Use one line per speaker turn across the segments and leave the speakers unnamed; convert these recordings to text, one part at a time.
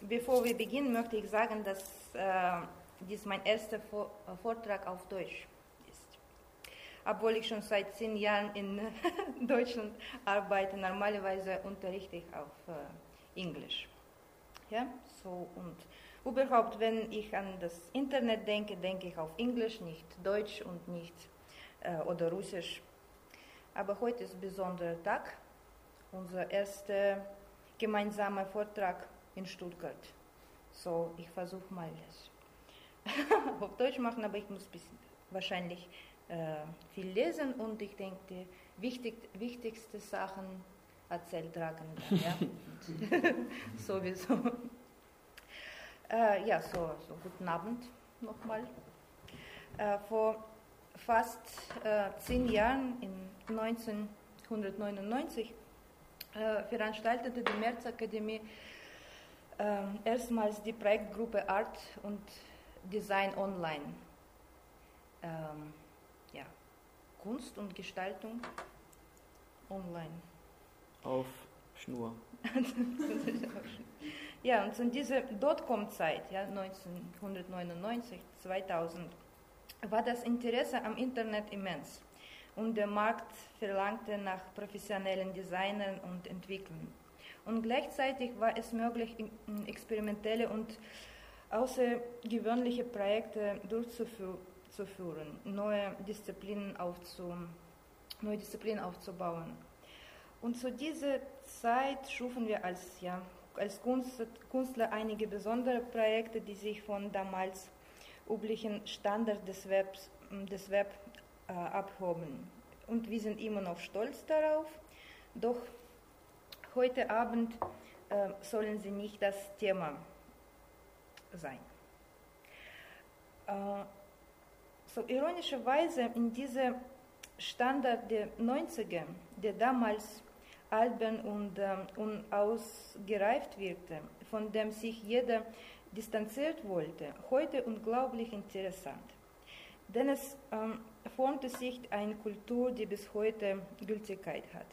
bevor wir beginnen, möchte ich sagen, dass äh, dies mein erster Vortrag auf Deutsch ist. Obwohl ich schon seit zehn Jahren in Deutschland arbeite, normalerweise unterrichte ich auf äh, Englisch. Ja, so und überhaupt, wenn ich an das Internet denke, denke ich auf Englisch, nicht Deutsch und nicht äh, oder Russisch. Aber heute ist ein besonderer Tag, unser erster gemeinsamer Vortrag in Stuttgart. So, ich versuche mal das auf Deutsch machen, aber ich muss bisschen, wahrscheinlich äh, viel lesen und ich denke, die wichtig, wichtigste Sachen erzählt tragen. Ja? Sowieso. Äh, ja, so, so guten Abend nochmal. Äh, vor fast äh, zehn Jahren, in 1999, äh, veranstaltete die Märzakademie äh, erstmals die Projektgruppe Art und Design Online. Ähm, ja, Kunst und Gestaltung online.
Auf Schnur.
ja, und in dieser Dotcom-Zeit, ja, 1999, 2000, war das Interesse am Internet immens und der Markt verlangte nach professionellen Designern und Entwicklern. Und gleichzeitig war es möglich, experimentelle und außergewöhnliche Projekte durchzuführen, neue Disziplinen, aufzu, neue Disziplinen aufzubauen. Und zu dieser Zeit schufen wir als, ja, als Künstler einige besondere Projekte, die sich von damals üblichen Standards des, Webs, des Web äh, abhoben. Und wir sind immer noch stolz darauf. Doch heute Abend äh, sollen sie nicht das Thema sein. Äh, so ironischerweise in dieser Standard der 90er, der damals albern und äh, unausgereift wirkte, von dem sich jeder distanziert wollte, heute unglaublich interessant. Denn es ähm, formte sich eine Kultur, die bis heute Gültigkeit hat.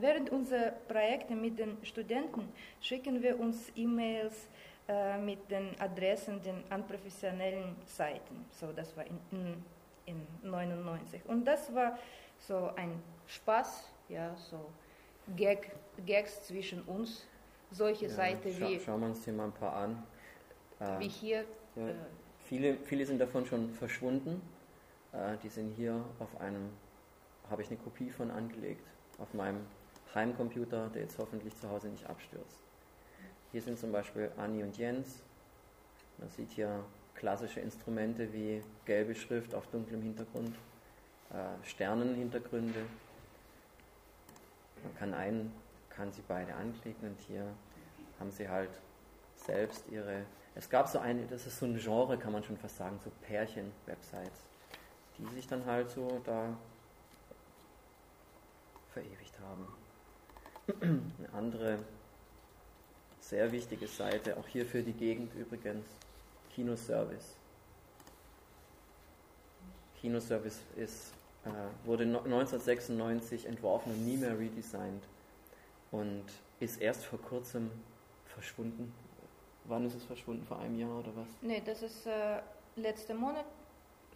Während unserer Projekte mit den Studenten schicken wir uns E-Mails äh, mit den Adressen den, an professionellen Seiten. So, das war in, in, in 99. Und das war so ein Spaß, ja, so Gag, Gags zwischen uns. Solche ja, Seiten
scha
wie.
Schauen wir uns hier mal ein paar an.
Äh, wie hier.
Ja, äh, viele, viele sind davon schon verschwunden. Äh, die sind hier auf einem, habe ich eine Kopie von angelegt, auf meinem Heimcomputer, der jetzt hoffentlich zu Hause nicht abstürzt. Hier sind zum Beispiel Anni und Jens. Man sieht hier klassische Instrumente wie gelbe Schrift auf dunklem Hintergrund, äh, Sternenhintergründe. Man kann einen, kann sie beide anklicken und hier haben sie halt selbst ihre. Es gab so eine, das ist so ein Genre, kann man schon fast sagen, so Pärchen-Websites, die sich dann halt so da verewigt haben. Eine andere sehr wichtige Seite, auch hier für die Gegend übrigens, Kinoservice. Kinoservice ist, äh, wurde 1996 entworfen und nie mehr redesigned und ist erst vor kurzem verschwunden. Wann ist es verschwunden? Vor einem Jahr oder was?
Nee, das ist äh, letzten Monat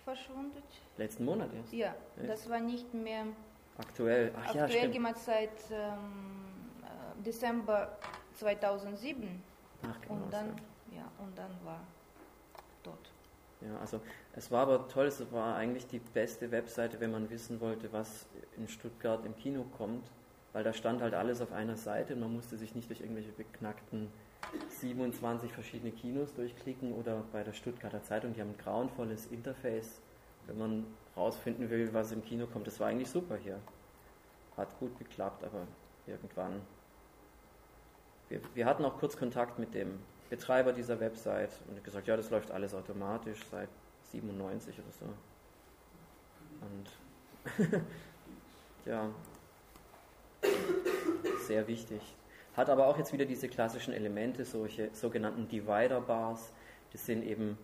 verschwunden.
Letzten Monat erst?
Ja, Echt? das war nicht mehr
aktuell.
Ach, aktuell ja, stimmt. seit ähm, äh, Dezember 2007.
Ach, genau,
und dann, ja. ja, und dann war dort.
Ja, also es war aber toll, es war eigentlich die beste Webseite, wenn man wissen wollte, was in Stuttgart im Kino kommt, weil da stand halt alles auf einer Seite und man musste sich nicht durch irgendwelche beknackten 27 verschiedene Kinos durchklicken oder bei der Stuttgarter Zeitung, die haben ein grauenvolles Interface, wenn man rausfinden will, was im Kino kommt. Das war eigentlich super hier. Hat gut geklappt, aber irgendwann. Wir, wir hatten auch kurz Kontakt mit dem Betreiber dieser Website und gesagt, ja, das läuft alles automatisch seit 97 oder so. Und ja, sehr wichtig. Hat aber auch jetzt wieder diese klassischen Elemente, solche sogenannten Divider Bars. Das sind eben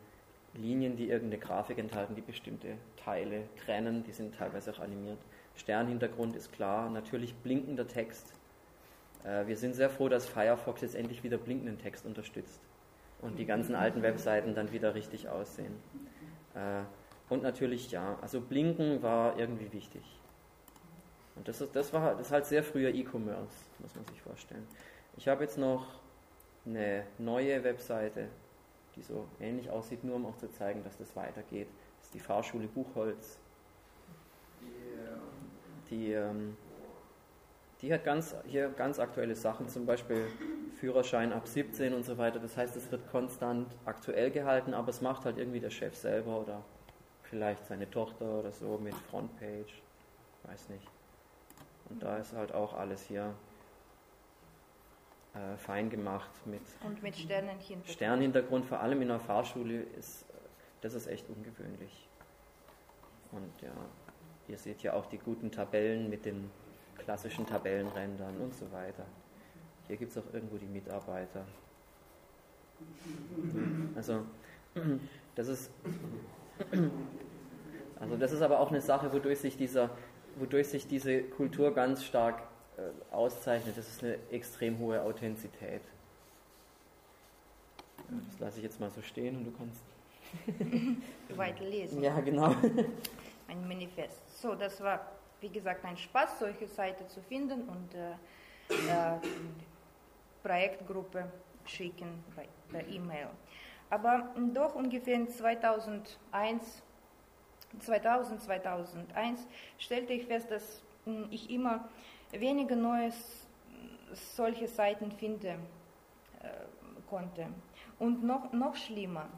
Linien, die irgendeine Grafik enthalten, die bestimmte Teile trennen, die sind teilweise auch animiert. Sternhintergrund ist klar, natürlich blinkender Text, Äh, wir sind sehr froh, dass Firefox jetzt endlich wieder blinkenden Text unterstützt und die ganzen alten Webseiten dann wieder richtig aussehen. Äh, und natürlich ja, also Blinken war irgendwie wichtig. Und das, ist, das war das ist halt sehr früher E-Commerce, muss man sich vorstellen. Ich habe jetzt noch eine neue Webseite, die so ähnlich aussieht, nur um auch zu zeigen, dass das weitergeht. Das ist die Fahrschule Buchholz. Die, ähm, die hat ganz, hier ganz aktuelle Sachen, zum Beispiel Führerschein ab 17 und so weiter. Das heißt, es wird konstant aktuell gehalten, aber es macht halt irgendwie der Chef selber oder vielleicht seine Tochter oder so mit Frontpage. Weiß nicht. Und da ist halt auch alles hier äh, fein gemacht mit,
Und mit Sternenhintergrund.
Sternhintergrund, vor allem in der Fahrschule, ist das ist echt ungewöhnlich. Und ja, ihr seht ja auch die guten Tabellen mit den klassischen Tabellenrändern und so weiter. Hier gibt es auch irgendwo die Mitarbeiter. Also, das ist, also das ist aber auch eine Sache, wodurch sich, dieser, wodurch sich diese Kultur ganz stark äh, auszeichnet. Das ist eine extrem hohe Authentizität. Das lasse ich jetzt mal so stehen und du kannst
weiter lesen.
Ja, genau.
Ein Manifest. So, das war, wie gesagt, ein Spaß, solche Seiten zu finden und äh, äh, Projektgruppe schicken bei, per E-Mail. Aber doch ungefähr in 2001, 2000, 2001 stellte ich fest, dass mh, ich immer weniger neues solche Seiten finden äh, konnte. Und noch, noch schlimmer,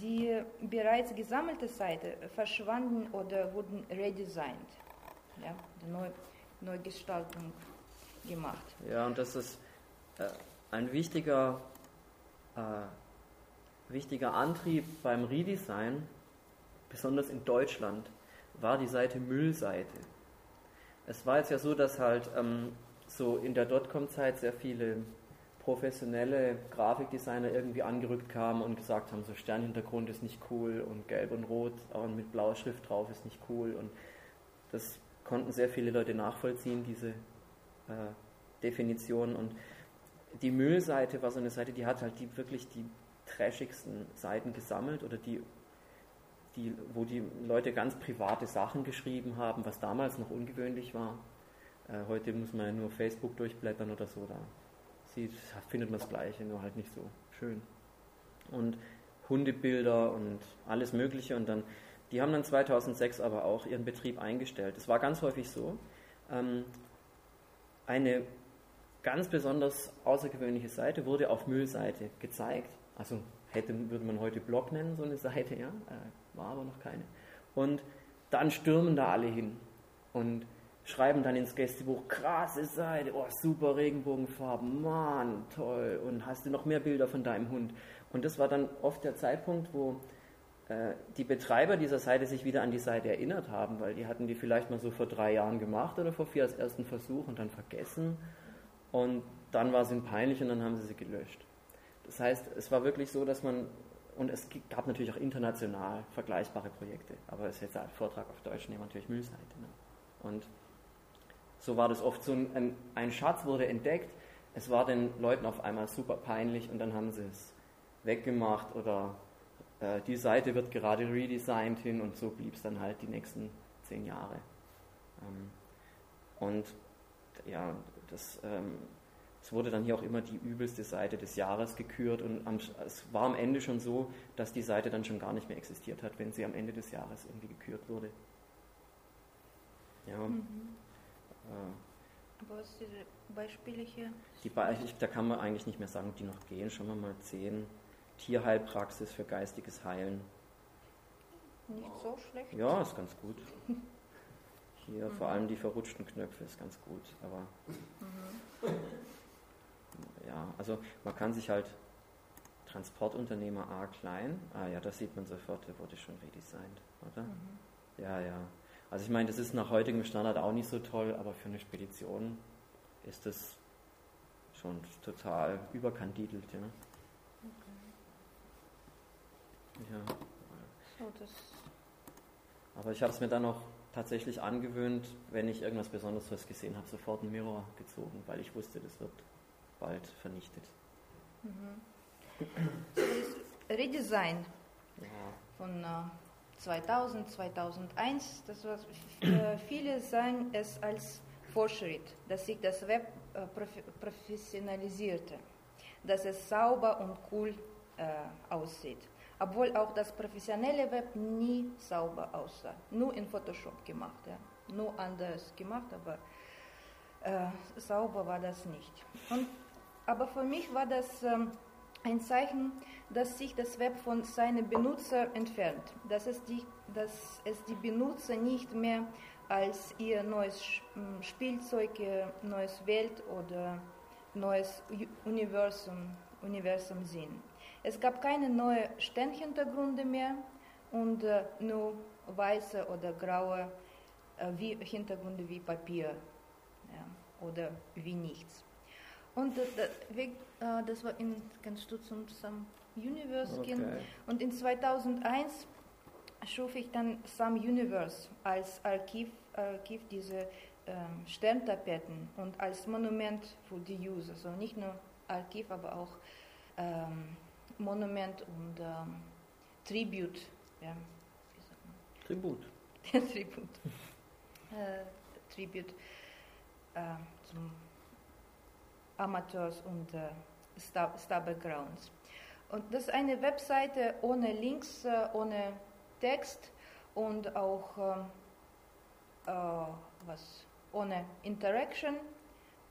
die bereits gesammelte Seiten verschwanden oder wurden redesigned, ja, neu, Neugestaltung gemacht.
Ja, und das ist äh, ein wichtiger, äh, wichtiger Antrieb beim Redesign, besonders in Deutschland, war die Seite Müllseite. Es war jetzt ja so, dass halt ähm, so in der Dotcom-Zeit sehr viele professionelle Grafikdesigner irgendwie angerückt kamen und gesagt haben, so Sternhintergrund ist nicht cool und gelb und rot und mit blauer Schrift drauf ist nicht cool. Und das konnten sehr viele Leute nachvollziehen, diese äh, Definition. Und die Müllseite war so eine Seite, die hat halt die wirklich die trashigsten Seiten gesammelt oder die, die, wo die Leute ganz private Sachen geschrieben haben, was damals noch ungewöhnlich war. Äh, heute muss man ja nur Facebook durchblättern oder so, da sieht, findet man das Gleiche, nur halt nicht so schön. Und Hundebilder und alles Mögliche und dann, die haben dann 2006 aber auch ihren Betrieb eingestellt. Es war ganz häufig so, ähm, eine ganz besonders außergewöhnliche Seite wurde auf Müllseite gezeigt. Also hätte, würde man heute Blog nennen, so eine Seite, ja, äh, war aber noch keine. Und dann stürmen da alle hin und schreiben dann ins Gästebuch, krasse Seite, oh super Regenbogenfarben, Mann, toll, und hast du noch mehr Bilder von deinem Hund? Und das war dann oft der Zeitpunkt, wo äh, die Betreiber dieser Seite sich wieder an die Seite erinnert haben, weil die hatten die vielleicht mal so vor drei Jahren gemacht oder vor vier als ersten Versuch und dann vergessen. Und dann war es ihnen peinlich und dann haben sie sie gelöscht. Das heißt, es war wirklich so, dass man, und es gab natürlich auch international vergleichbare Projekte, aber es ist jetzt ein Vortrag auf Deutsch, nehmen natürlich Müllseite. Ne? Und so war das oft so ein, ein Schatz wurde entdeckt, es war den Leuten auf einmal super peinlich und dann haben sie es weggemacht oder äh, die Seite wird gerade redesigned hin und so blieb es dann halt die nächsten zehn Jahre. Ähm, und ja, das, ähm, es wurde dann hier auch immer die übelste Seite des Jahres gekürt und am, es war am Ende schon so, dass die Seite dann schon gar nicht mehr existiert hat, wenn sie am Ende des Jahres irgendwie gekürt wurde. Ja. Mhm.
Äh, Was sind die Beispiele hier?
Die Be da kann man eigentlich nicht mehr sagen, ob die noch gehen. Schauen wir mal 10. Tierheilpraxis für geistiges Heilen.
Nicht so schlecht.
Ja, ist ganz gut. Hier mhm. vor allem die verrutschten Knöpfe ist ganz gut, aber mhm. Ja, also man kann sich halt Transportunternehmer A klein, ah ja, das sieht man sofort, der wurde schon redesigned, oder? Mhm. Ja, ja. Also ich meine, das ist nach heutigem Standard auch nicht so toll, aber für eine Spedition ist das schon total überkandidelt, ja. Okay. Ja. So, das aber ich habe es mir dann auch tatsächlich angewöhnt, wenn ich irgendwas Besonderes gesehen habe, sofort einen Mirror gezogen, weil ich wusste, das wird bald vernichtet.
Mhm. Redesign
Ja.
von äh, 2000, 2001, das war, äh, viele sahen es als Fortschritt, dass sich das Web äh, professionalisierte, dass es sauber und cool äh, aussieht. Obwohl auch das professionelle Web nie sauber aussah, nur in Photoshop gemacht, ja. nur anders gemacht, aber äh, sauber war das nicht. Und, aber für mich war das ähm, ein Zeichen, dass sich das Web von seinen Benutzer entfernt, dass es die, dass es die Benutzer nicht mehr als ihr neues Sch- m, Spielzeug, neues Welt oder neues Universum, Universum sehen. Es gab keine neuen Sternhintergründe mehr und äh, nur weiße oder graue äh, Hintergründe wie Papier ja, oder wie nichts. Und das, das, äh, das war in, kannst du zum Some Universe gehen?
Okay.
Und in 2001 schuf ich dann Some Universe als Archiv, Archiv diese ähm, Sterntapeten und als Monument für die User. Also nicht nur Archiv, aber auch ähm, Monument und ähm, Tribute. Ja?
Tribut.
Tribut. Äh, Tribute äh, zum Amateurs und äh, Star, Star Backgrounds. Und das ist eine Webseite ohne Links, äh, ohne Text und auch ähm, äh, was ohne Interaction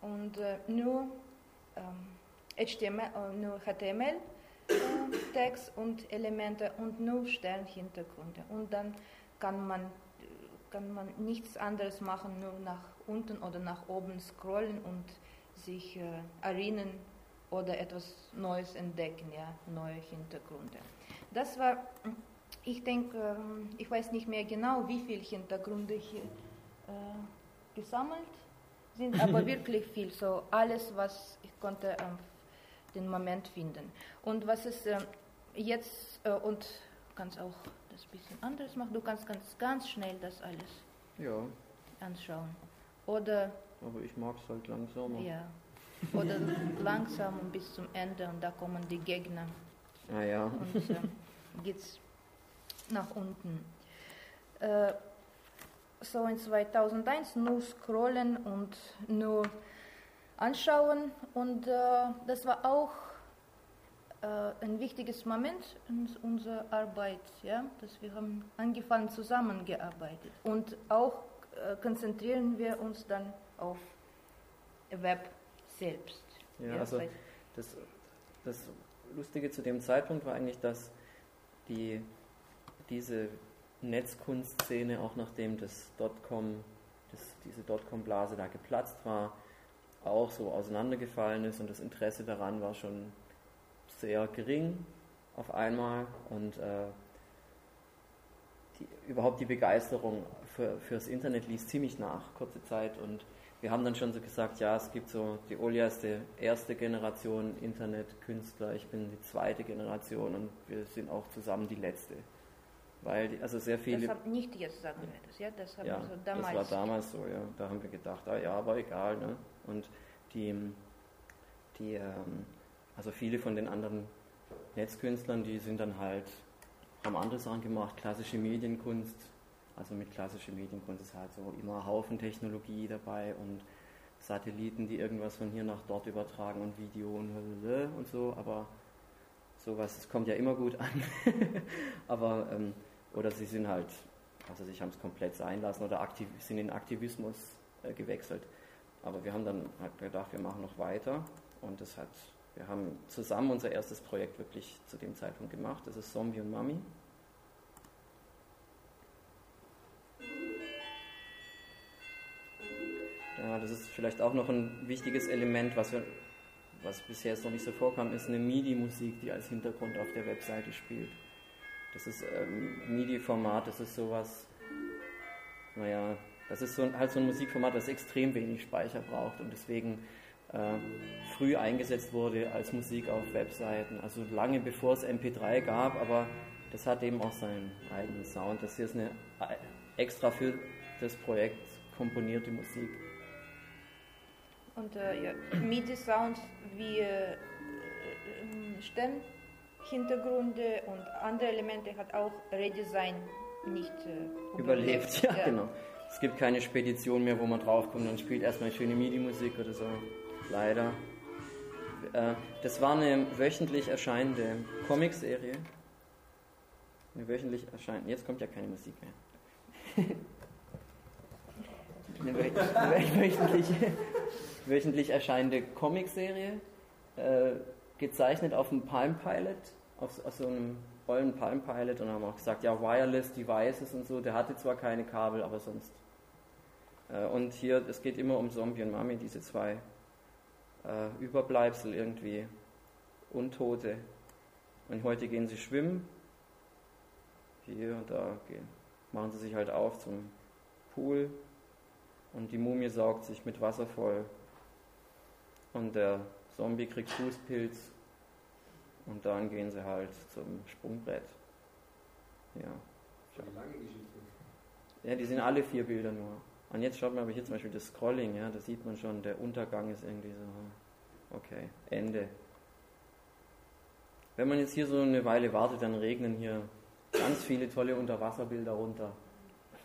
und äh, nur ähm, HTML, äh, nur HTML äh, Text und Elemente und nur Sternhintergründe. Und dann kann man, kann man nichts anderes machen, nur nach unten oder nach oben scrollen und sich äh, erinnern oder etwas Neues entdecken, ja, neue Hintergründe. Das war, ich denke, ähm, ich weiß nicht mehr genau, wie viele Hintergründe hier äh, gesammelt sind, aber wirklich viel, so alles, was ich konnte am den Moment finden. Und was ist äh, jetzt, äh, und kannst auch das bisschen anders machen, du kannst ganz, ganz schnell das alles
Ja,
anschauen. Oder,
aber ich mag es halt langsamer.
ja, oder langsam bis zum Ende und da kommen die Gegner
Ah ja.
und äh, geht's nach unten. Äh, so in 2001 nur scrollen und nur anschauen und äh, das war auch äh, ein wichtiges Moment in unserer Arbeit, ja, dass wir haben angefangen zusammengearbeitet und auch äh, konzentrieren wir uns dann auf Web selbst.
Ja, also
weil-
das, das Lustige zu dem Zeitpunkt war eigentlich, dass die, diese Netzkunstszene, auch nachdem das Dotcom, das, diese Dotcom-Blase da geplatzt war, auch so auseinandergefallen ist und das Interesse daran war schon sehr gering auf einmal und äh, die, überhaupt die Begeisterung für, fürs Internet ließ ziemlich nach, kurze Zeit und wir haben dann schon so gesagt, ja, es gibt so, die Olia ist die erste Generation Internetkünstler, ich bin die zweite Generation und wir sind auch zusammen die letzte. Weil, die, also sehr viele...
Das hab, nicht jetzt sagen wir das, ja, das haben
Ja,
so damals.
das war damals so, ja. Da haben wir gedacht, ah ja, aber egal, ne? Und die, die ähm, also viele von den anderen Netzkünstlern, die sind dann halt, haben andere Sachen gemacht, klassische Medienkunst. Also mit klassischer Medienkunst ist halt so immer Haufen Technologie dabei und Satelliten, die irgendwas von hier nach dort übertragen und Video und, und so, aber sowas, es kommt ja immer gut an. aber, ähm, oder sie sind halt, also sich haben es komplett sein lassen oder aktiv, sind in Aktivismus äh, gewechselt. Aber wir haben dann halt gedacht, wir machen noch weiter und das hat, wir haben zusammen unser erstes Projekt wirklich zu dem Zeitpunkt gemacht. Das ist Zombie und Mami. Ja, das ist vielleicht auch noch ein wichtiges Element, was, wir, was bisher jetzt noch nicht so vorkam, ist eine MIDI-Musik, die als Hintergrund auf der Webseite spielt. Das ist ähm, MIDI-Format, das ist sowas, naja, das ist so, halt so ein Musikformat, das extrem wenig Speicher braucht und deswegen äh, früh eingesetzt wurde als Musik auf Webseiten. Also lange bevor es MP3 gab, aber das hat eben auch seinen eigenen Sound. Das hier ist eine extra für das Projekt komponierte Musik.
Und äh, ja, MIDI-Sounds wie äh, Sternhintergründe und andere Elemente hat auch Redesign nicht äh,
überlebt. Ja, ja, genau. Es gibt keine Spedition mehr, wo man draufkommt und spielt erstmal schöne MIDI-Musik oder so. Leider. Äh, das war eine wöchentlich erscheinende Comicserie. Eine wöchentlich erscheinende. Jetzt kommt ja keine Musik mehr. eine wöchentlich, wöchentlich erscheinende Comicserie, äh, gezeichnet auf dem Palm Pilot, auf, auf so einem Rollen Palm Pilot und haben auch gesagt, ja, Wireless Devices und so, der hatte zwar keine Kabel, aber sonst. Äh, und hier, es geht immer um Zombie und Mami, diese zwei äh, Überbleibsel irgendwie, Untote. Und heute gehen sie schwimmen. Hier und da gehen, machen sie sich halt auf zum Pool und die Mumie saugt sich mit Wasser voll. Und der Zombie kriegt Fußpilz und dann gehen sie halt zum Sprungbrett. Ja. Eine lange Geschichte. Ja, die sind alle vier Bilder nur. Und jetzt schaut man aber hier zum Beispiel das Scrolling, ja, da sieht man schon, der Untergang ist irgendwie so, okay, Ende. Wenn man jetzt hier so eine Weile wartet, dann regnen hier ganz viele tolle Unterwasserbilder runter.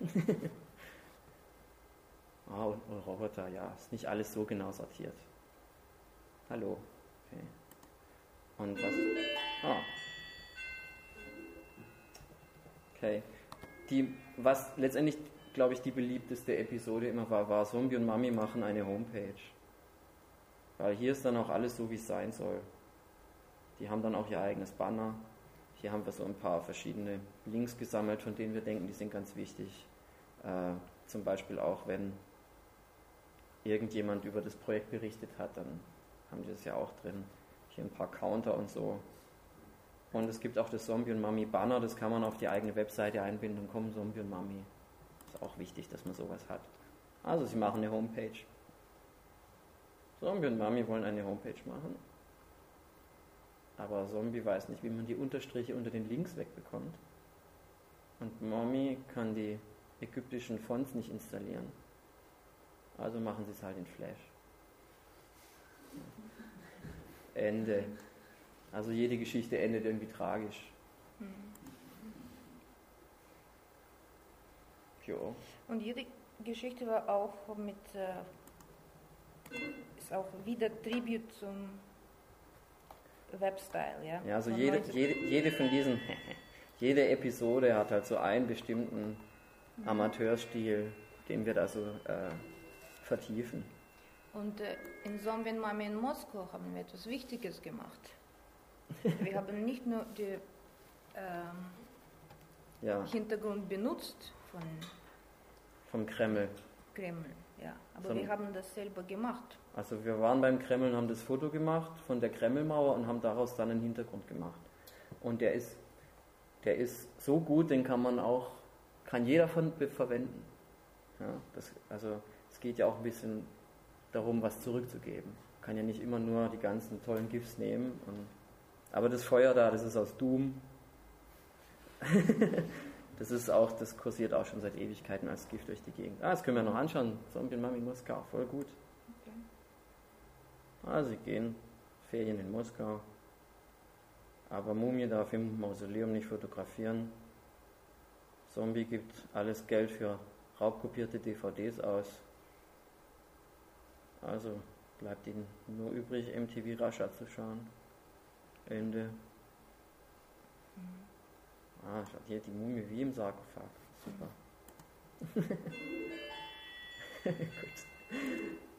ah, und, und Roboter, ja, ist nicht alles so genau sortiert. Hallo. Okay. Und was? Ah. Okay. Die, was letztendlich, glaube ich, die beliebteste Episode immer war, war Zombie und Mami machen eine Homepage. Weil hier ist dann auch alles so, wie es sein soll. Die haben dann auch ihr eigenes Banner. Hier haben wir so ein paar verschiedene Links gesammelt, von denen wir denken, die sind ganz wichtig. Äh, zum Beispiel auch, wenn irgendjemand über das Projekt berichtet hat, dann haben die das ja auch drin. Hier ein paar Counter und so. Und es gibt auch das Zombie und Mami Banner, das kann man auf die eigene Webseite einbinden. Komm, Zombie und Mami. Ist auch wichtig, dass man sowas hat. Also, sie machen eine Homepage. Zombie und Mami wollen eine Homepage machen. Aber Zombie weiß nicht, wie man die Unterstriche unter den Links wegbekommt. Und Mami kann die ägyptischen Fonts nicht installieren. Also machen sie es halt in Flash. Ende. Also jede Geschichte endet irgendwie tragisch. Mhm.
Jo. Und jede Geschichte war auch mit, äh, ist auch wieder Tribute zum Webstyle, ja?
Ja, also jede, jede, jede von diesen, jede Episode hat halt so einen bestimmten mhm. Amateurstil, den wir da so äh, vertiefen.
Und äh, in Sonnenmami in Moskau haben wir etwas Wichtiges gemacht. wir haben nicht nur den ähm, ja. Hintergrund benutzt von
vom Kreml.
Kreml, ja. Aber Von, wir haben das selber gemacht.
Also wir waren beim Kreml und haben das Foto gemacht von der Kremlmauer und haben daraus dann einen Hintergrund gemacht. Und der ist, der ist so gut, den kann man auch, kann jeder von verwenden. Ja, das, also es geht ja auch ein bisschen darum, was zurückzugeben. Man kann ja nicht immer nur die ganzen tollen GIFs nehmen. Und, aber das Feuer da, das ist aus Doom. das ist auch, das kursiert auch schon seit Ewigkeiten als Gift durch die Gegend. Ah, das können wir noch anschauen. Zombie Mami Moskau, voll gut. Okay. Ah, sie gehen Ferien in Moskau. Aber Mumie darf im Mausoleum nicht fotografieren. Zombie gibt alles Geld für raubkopierte DVDs aus. Also bleibt ihnen nur übrig, MTV Rascha zu schauen. Ende. Mhm. Ah, schaut hier die Mumie wie im Sarkophag. Super. Gut.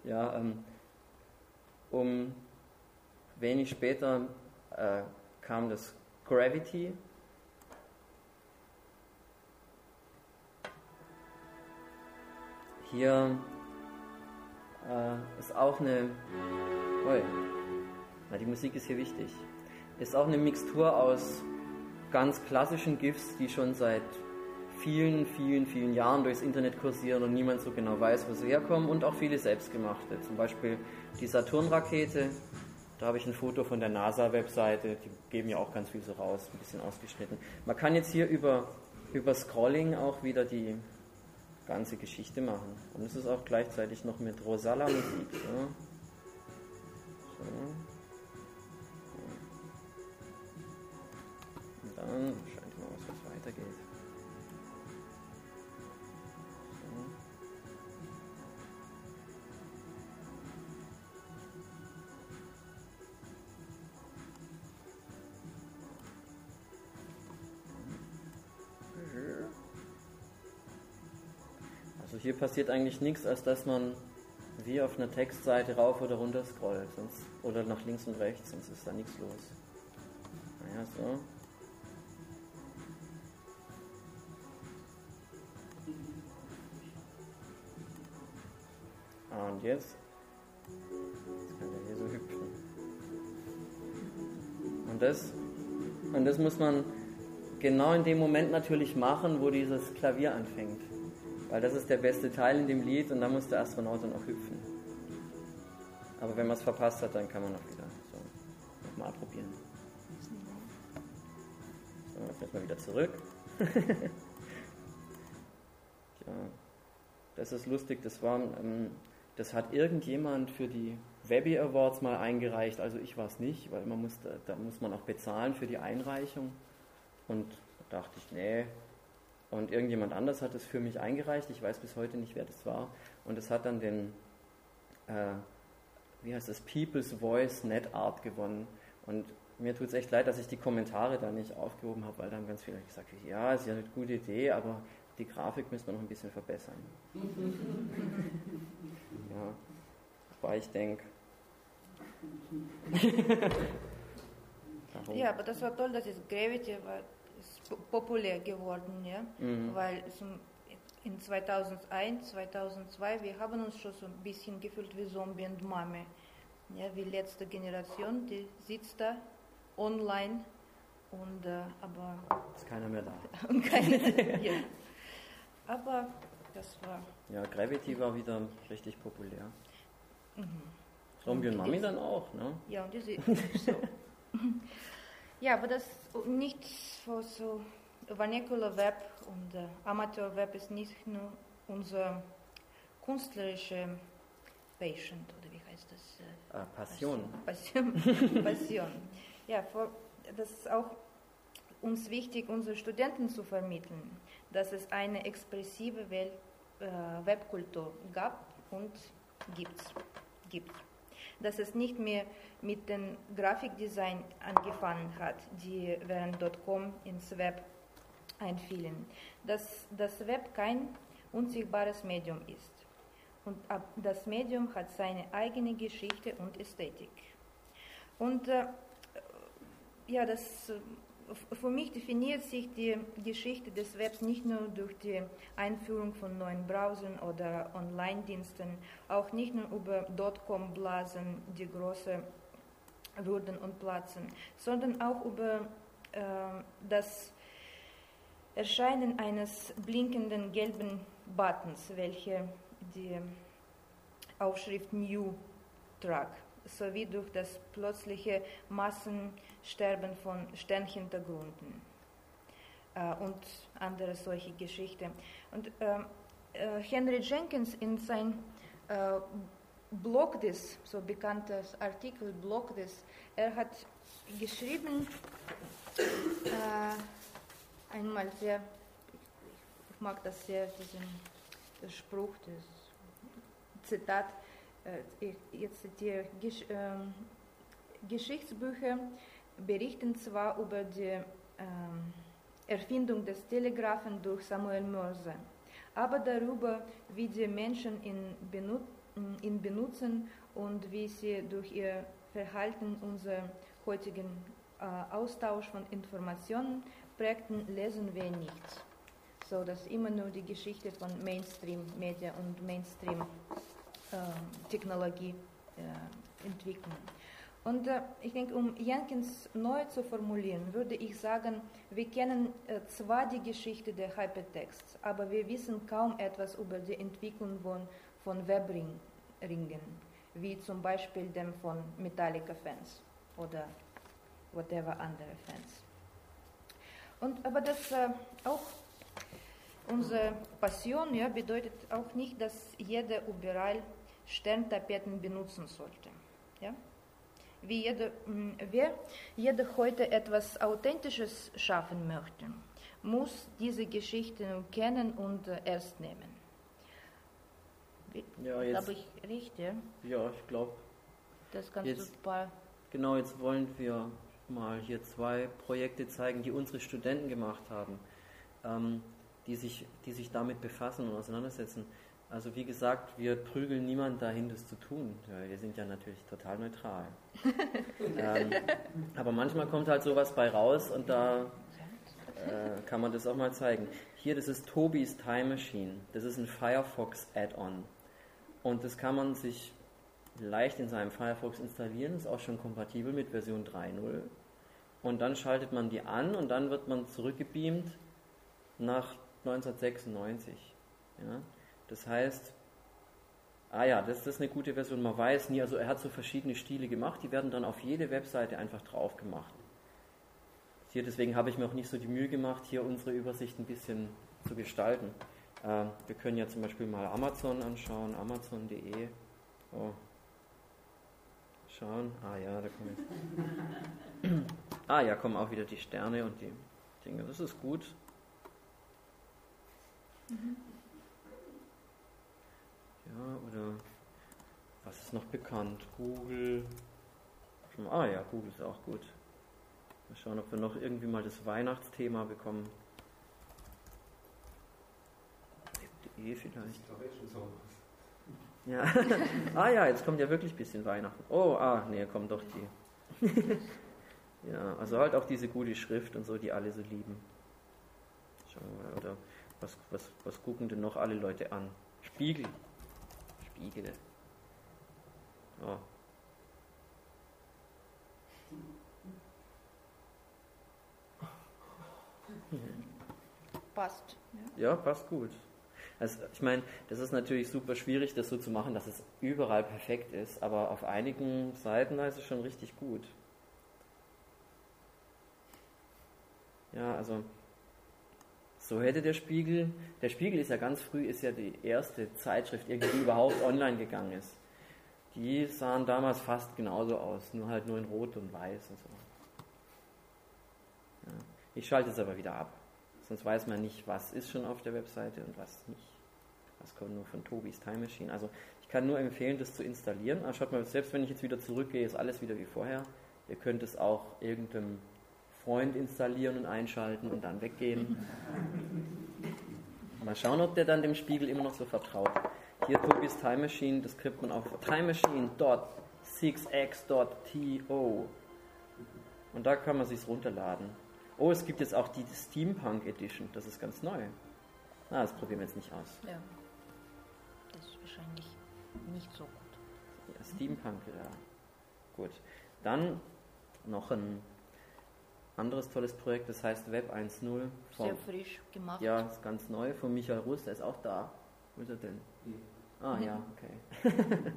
Ja, ähm, um wenig später äh, kam das Gravity. Hier äh, ist auch eine. Oi, na, die Musik ist hier wichtig. Ist auch eine Mixtur aus ganz klassischen GIFs, die schon seit vielen, vielen, vielen Jahren durchs Internet kursieren und niemand so genau weiß, wo sie herkommen und auch viele selbstgemachte. Zum Beispiel die Saturn-Rakete. Da habe ich ein Foto von der NASA-Webseite, die geben ja auch ganz viel so raus, ein bisschen ausgeschnitten. Man kann jetzt hier über, über Scrolling auch wieder die ganze Geschichte machen. Und es ist auch gleichzeitig noch mit Rosala Musik. So. So. Und dann hier passiert eigentlich nichts, als dass man wie auf einer Textseite rauf oder runter scrollt sonst, oder nach links und rechts, sonst ist da nichts los. Naja, so. Ah, und jetzt? Jetzt kann der hier so hüpfen. Und das, und das muss man genau in dem Moment natürlich machen, wo dieses Klavier anfängt. Weil das ist der beste Teil in dem Lied und da muss der Astronaut dann auch hüpfen. Aber wenn man es verpasst hat, dann kann man auch wieder so nochmal probieren. So, jetzt müssen wir wieder zurück. ja, das ist lustig, das war, ähm, das hat irgendjemand für die Webby Awards mal eingereicht, also ich war es nicht, weil man muss, da, da muss man auch bezahlen für die Einreichung. Und da dachte ich, nee, und irgendjemand anders hat es für mich eingereicht. Ich weiß bis heute nicht, wer das war. Und es hat dann den, äh, wie heißt das, People's Voice Net Art gewonnen. Und mir tut es echt leid, dass ich die Kommentare da nicht aufgehoben habe, weil da haben ganz viele gesagt, ja, ist ja eine gute Idee, aber die Grafik müssen wir noch ein bisschen verbessern. ja, wobei ich denke.
ja, aber das war toll, dass es Gravity war populär geworden, ja, mhm. weil in 2001, 2002, wir haben uns schon so ein bisschen gefühlt wie Zombie und Mame, ja, wie letzte Generation, die sitzt da online und äh, aber
ist keiner mehr da.
und keine, ja. Aber das war.
Ja, Gravity war wieder richtig populär. Mhm. Zombie und, und Mami dann auch, ne?
Ja, und diese so. Ja, aber das nicht für so Vernacular Web und äh, Amateur Web ist nicht nur unsere künstlerische Passion oder wie heißt das?
Äh, ah, Passion.
Passion. Passion. Ja, für, das ist auch uns wichtig, unsere Studenten zu vermitteln, dass es eine expressive Welt, äh, Webkultur gab und gibt. gibt dass es nicht mehr mit dem Grafikdesign angefangen hat, die während .com ins Web einfielen. Dass das Web kein unsichtbares Medium ist. Und das Medium hat seine eigene Geschichte und Ästhetik. Und äh, ja, das für mich definiert sich die Geschichte des Webs nicht nur durch die Einführung von neuen Browsern oder Online-Diensten, auch nicht nur über Dotcom-Blasen, die große wurden und platzen, sondern auch über äh, das Erscheinen eines blinkenden gelben Buttons, welche die Aufschrift New trug sowie durch das plötzliche Massensterben von Sternhintergründen äh, und andere solche Geschichten. Und ähm, äh, Henry Jenkins in sein äh, Blog des, so bekanntes Artikel Blog des, er hat geschrieben, äh, einmal sehr, ich mag das sehr, diesen Spruch, das Zitat, jetzt die Gesch ähm, Geschichtsbücher berichten zwar über die ähm, Erfindung des Telegraphen durch Samuel Morse, aber darüber, wie die Menschen ihn, benut ihn benutzen und wie sie durch ihr Verhalten unseren heutigen äh, Austausch von Informationen prägten, lesen wir nichts. So dass immer nur die Geschichte von Mainstream-Media und Mainstream ähm, Technologie äh, entwickeln. Und äh, ich denke, um Jenkins neu zu formulieren, würde ich sagen, wir kennen äh, zwar die Geschichte der Hypertexts, aber wir wissen kaum etwas über die Entwicklung von, von Webringen, wie zum Beispiel dem von Metallica-Fans oder whatever andere Fans. Und, aber das äh, auch unsere Passion ja, bedeutet auch nicht, dass jeder überall Sterntapeten benutzen sollte. Ja? wie jeder, mh, wer jeder heute etwas Authentisches schaffen möchte, muss diese Geschichten kennen und äh, ernst nehmen.
Ja, jetzt,
Glaube ich richtig?
ja, ich glaube,
Das kannst
Jetzt-
du paar.
genau, jetzt wollen wir mal hier zwei Projekte zeigen, die unsere Studenten gemacht haben, ähm, die, sich, die sich damit befassen und auseinandersetzen. Also wie gesagt, wir prügeln niemand dahin, das zu tun. Wir sind ja natürlich total neutral. ähm, aber manchmal kommt halt sowas bei raus und da äh, kann man das auch mal zeigen. Hier, das ist Tobis Time Machine. Das ist ein Firefox Add-on. Und das kann man sich leicht in seinem Firefox installieren, ist auch schon kompatibel mit Version 3.0. Und dann schaltet man die an und dann wird man zurückgebeamt nach 1996. Ja? Das heißt, ah ja, das, das ist eine gute Version. Man weiß nie, also er hat so verschiedene Stile gemacht, die werden dann auf jede Webseite einfach drauf gemacht. Hier, deswegen habe ich mir auch nicht so die Mühe gemacht, hier unsere Übersicht ein bisschen zu gestalten. Äh, wir können ja zum Beispiel mal Amazon anschauen, amazon.de. Oh. Schauen. Ah ja, da kommen jetzt. ah ja, kommen auch wieder die Sterne und die Dinge. Das ist gut. Ja, oder was ist noch bekannt? Google. Ah ja, Google ist auch gut. Mal schauen, ob wir noch irgendwie mal das Weihnachtsthema bekommen. Web.de vielleicht. Ja. ah ja, jetzt kommt ja wirklich ein bisschen Weihnachten. Oh, ah, nee, kommt doch die. ja, also halt auch diese gute Schrift und so, die alle so lieben. Schauen wir mal, oder was, was, was gucken denn noch alle Leute an? Spiegel. Spiegel. Oh.
Passt. Ja.
Ja, passt gut. Also ich meine, das ist natürlich super schwierig, das so zu machen, dass es überall perfekt ist, aber auf einigen Seiten ist es schon richtig gut. Ja, also so hätte der Spiegel, der Spiegel ist ja ganz früh, ist ja die erste Zeitschrift irgendwie überhaupt online gegangen ist. Die sahen damals fast genauso aus, nur halt nur in Rot und Weiß und so. Ja. Ich schalte es aber wieder ab. Sonst weiß man nicht, was ist schon auf der Webseite und was nicht. Das kommt nur von Tobis Time Machine. Also ich kann nur empfehlen, das zu installieren. Aber schaut mal, selbst wenn ich jetzt wieder zurückgehe, ist alles wieder wie vorher. Ihr könnt es auch irgendeinem Freund installieren und einschalten und dann weggehen. Mal schauen, ob der dann dem Spiegel immer noch so vertraut. Hier Tobis Time Machine, das kriegt man auf timemachine.6x.to. Und da kann man sich runterladen. Oh, es gibt jetzt auch die Steampunk Edition, das ist ganz neu. Na, das probieren wir jetzt nicht aus.
ja. Das ist wahrscheinlich nicht so gut.
Ja, Steampunk, ja. Gut. Dann noch ein anderes tolles Projekt, das heißt Web 1.0.
Sehr frisch gemacht.
Ja, ist ganz neu von Michael Russ, der ist auch da. Wo ist er denn? Ah
Mhm.
ja, okay.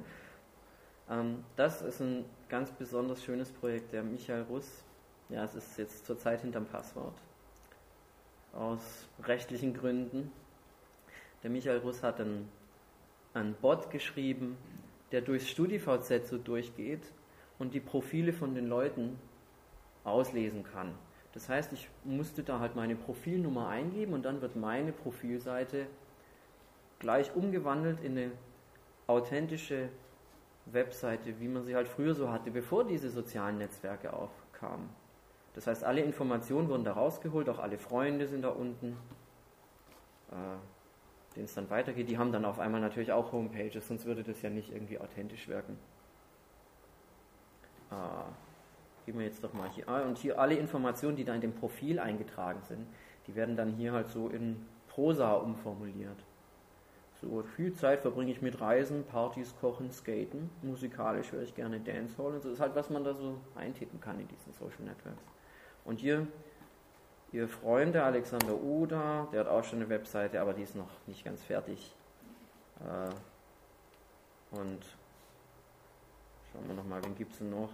ähm, das ist ein ganz besonders schönes Projekt. Der Michael Russ, ja, es ist jetzt zurzeit hinterm Passwort. Aus rechtlichen Gründen. Der Michael Russ hat einen, einen Bot geschrieben, der durchs StudiVZ so durchgeht und die Profile von den Leuten auslesen kann. Das heißt, ich musste da halt meine Profilnummer eingeben und dann wird meine Profilseite gleich umgewandelt in eine authentische Webseite, wie man sie halt früher so hatte, bevor diese sozialen Netzwerke aufkamen. Das heißt, alle Informationen wurden da rausgeholt, auch alle Freunde sind da unten, äh, denen es dann weitergeht. Die haben dann auf einmal natürlich auch Homepages, sonst würde das ja nicht irgendwie authentisch wirken. Ah, gehen wir jetzt doch mal hier. Ah, und hier alle Informationen, die da in dem Profil eingetragen sind, die werden dann hier halt so in Prosa umformuliert. So, viel Zeit verbringe ich mit Reisen, Partys, Kochen, Skaten. Musikalisch höre ich gerne Dancehall und so. Das ist halt, was man da so eintippen kann in diesen Social Networks. Und hier, Ihr Freund, der Alexander Uda, der hat auch schon eine Webseite, aber die ist noch nicht ganz fertig. Äh, und schauen wir nochmal, wen gibt es denn noch?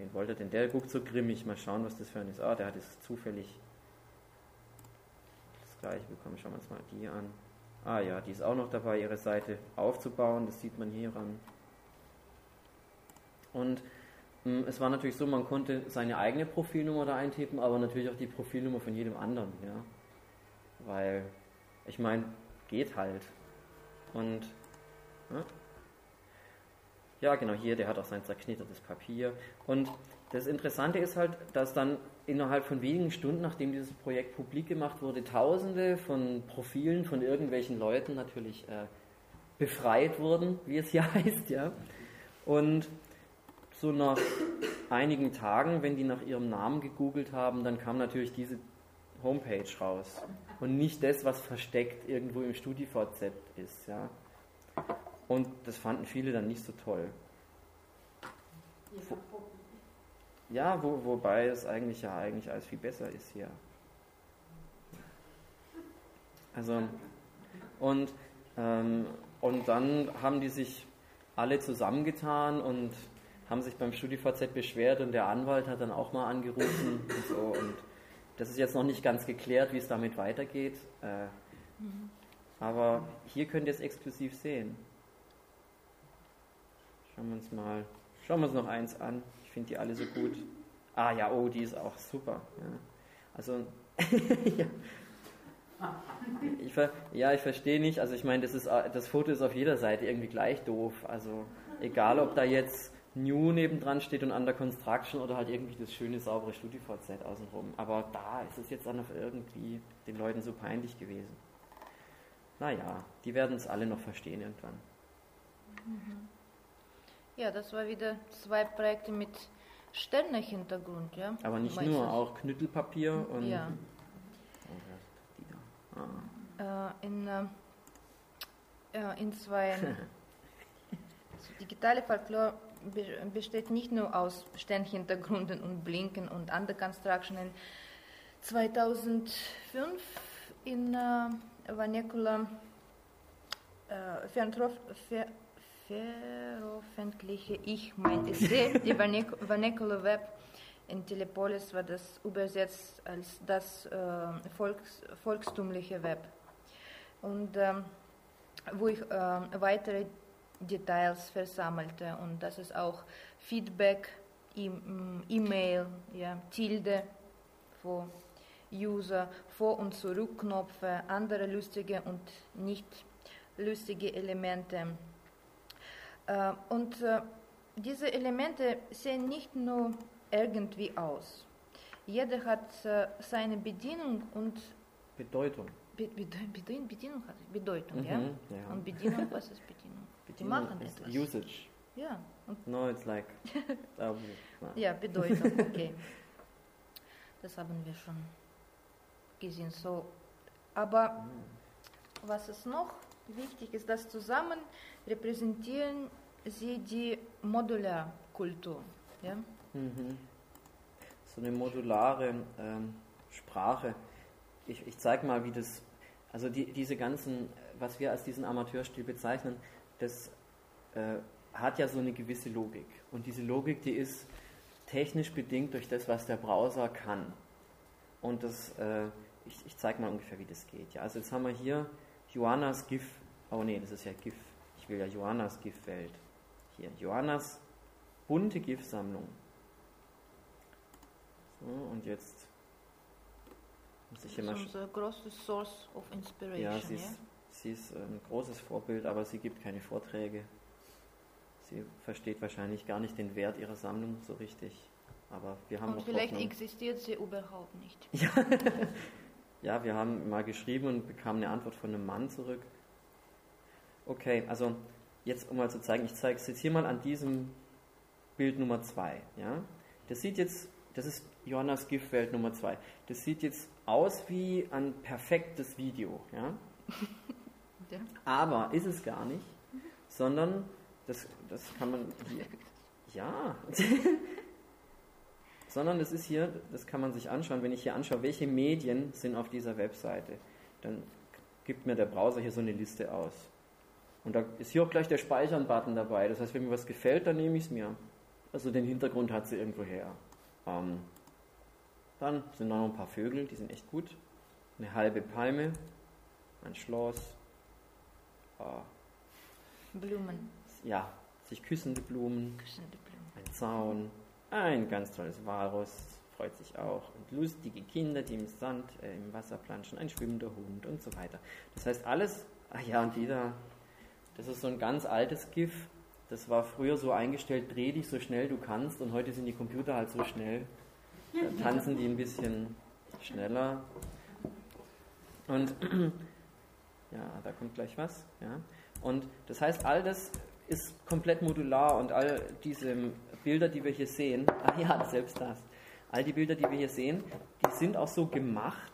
Wen wollte denn? Der guckt so grimmig. Mal schauen, was das für ein ist. Ah, der hat es zufällig das gleiche bekommen. Schauen wir uns mal die an. Ah ja, die ist auch noch dabei, ihre Seite aufzubauen. Das sieht man hier ran. Und mh, es war natürlich so, man konnte seine eigene Profilnummer da eintippen, aber natürlich auch die Profilnummer von jedem anderen, ja. Weil, ich meine, geht halt. Und ja, ja, genau, hier, der hat auch sein zerknittertes Papier. Und das Interessante ist halt, dass dann innerhalb von wenigen Stunden, nachdem dieses Projekt publik gemacht wurde, tausende von Profilen von irgendwelchen Leuten natürlich äh, befreit wurden, wie es hier heißt, ja. Und so nach einigen Tagen, wenn die nach ihrem Namen gegoogelt haben, dann kam natürlich diese Homepage raus. Und nicht das, was versteckt irgendwo im StudiVZ ist, ja. Und das fanden viele dann nicht so toll. Ja, wo, wobei es eigentlich ja eigentlich alles viel besser ist hier. Also, und, ähm, und dann haben die sich alle zusammengetan und haben sich beim StudiVZ beschwert und der Anwalt hat dann auch mal angerufen und so. Und das ist jetzt noch nicht ganz geklärt, wie es damit weitergeht. Äh, mhm. Aber hier könnt ihr es exklusiv sehen. Schauen wir uns mal, schauen wir uns noch eins an. Ich finde die alle so gut. Ah ja, oh, die ist auch super. Ja. Also, ja. Ich, ja, ich verstehe nicht. Also ich meine, das, das Foto ist auf jeder Seite irgendwie gleich doof. Also egal, ob da jetzt New nebendran steht und Under Construction oder halt irgendwie das schöne, saubere StudiVZ außenrum. Aber da ist es jetzt dann noch irgendwie den Leuten so peinlich gewesen. Naja, die werden es alle noch verstehen irgendwann.
Mhm. Ja, das war wieder zwei Projekte mit Sternehintergrund, ja.
Aber nicht Meistens. nur, auch Knüttelpapier und.
Ja. Oh, ah. äh, in, äh, in zwei. digitale Folklore besteht nicht nur aus Sternhintergründen und Blinken und Under Construction. 2005 in äh, Vanekula äh, veröffentliche ich mein Essay, die Vernacular Web in Telepolis war das übersetzt als das äh, Volks, volkstümliche Web. Und ähm, wo ich äh, weitere Details versammelte und das ist auch Feedback, mm, E-Mail, ja, Tilde für User, Vor- und Zurückknöpfe, andere lustige und nicht lustige Elemente und äh, diese Elemente sehen nicht nur irgendwie aus. Jeder hat äh, seine Bedienung und
Bedeutung.
Be Bedeutung, Bedienung hat Bedeutung, mhm, ja? ja? Und Bedienung, was ist Bedienung?
Bedienung Die machen etwas. Usage.
Ja.
Und no, it's like.
uh, ja, Bedeutung, okay. Das haben wir schon gesehen. So, aber mhm. was ist noch wichtig ist, dass zusammen repräsentieren sie die Modularkultur. Ja? Mhm.
So eine modulare ähm, Sprache. Ich, ich zeige mal, wie das, also die, diese ganzen, was wir als diesen Amateurstil bezeichnen, das äh, hat ja so eine gewisse Logik. Und diese Logik, die ist technisch bedingt durch das, was der Browser kann. Und das, äh, ich, ich zeige mal ungefähr, wie das geht. Ja, also jetzt haben wir hier Joannas GIF. Oh nee, das ist ja GIF. Ja Joannas GIF-Welt. Hier, Johannas bunte GIF-Sammlung. So, und jetzt
muss ich hier mal. Unser großes Source of Inspiration.
Ja, sie ist, sie ist ein großes Vorbild, aber sie gibt keine Vorträge. Sie versteht wahrscheinlich gar nicht den Wert ihrer Sammlung so richtig. Aber wir haben
und vielleicht Hoffnung. existiert sie überhaupt nicht.
Ja. ja, wir haben mal geschrieben und bekamen eine Antwort von einem Mann zurück. Okay, also jetzt um mal zu zeigen, ich zeige es jetzt hier mal an diesem Bild Nummer 2. Ja? Das sieht jetzt, das ist Johannas Giftwelt Nummer 2. Das sieht jetzt aus wie ein perfektes Video. Ja? ja. Aber ist es gar nicht, sondern das, das kann man hier, ja, sondern das ist hier, das kann man sich anschauen, wenn ich hier anschaue, welche Medien sind auf dieser Webseite, dann gibt mir der Browser hier so eine Liste aus. Und da ist hier auch gleich der Speichern-Button dabei. Das heißt, wenn mir was gefällt, dann nehme ich es mir. Also den Hintergrund hat sie irgendwo her. Ähm, dann sind noch ein paar Vögel, die sind echt gut. Eine halbe Palme, ein Schloss.
Äh, Blumen.
Ja, sich küssende Blumen.
Küssende Blumen.
ein Zaun, ein ganz tolles Walrus, freut sich auch, und lustige Kinder, die im Sand, äh, im Wasser planschen, ein schwimmender Hund und so weiter. Das heißt, alles, ach ja, und wieder, das ist so ein ganz altes GIF, das war früher so eingestellt, dreh dich so schnell du kannst, und heute sind die Computer halt so schnell, da tanzen die ein bisschen schneller. Und ja, da kommt gleich was. Ja. Und das heißt, all das ist komplett modular und all diese Bilder, die wir hier sehen, ach ja, selbst das, all die Bilder, die wir hier sehen, die sind auch so gemacht,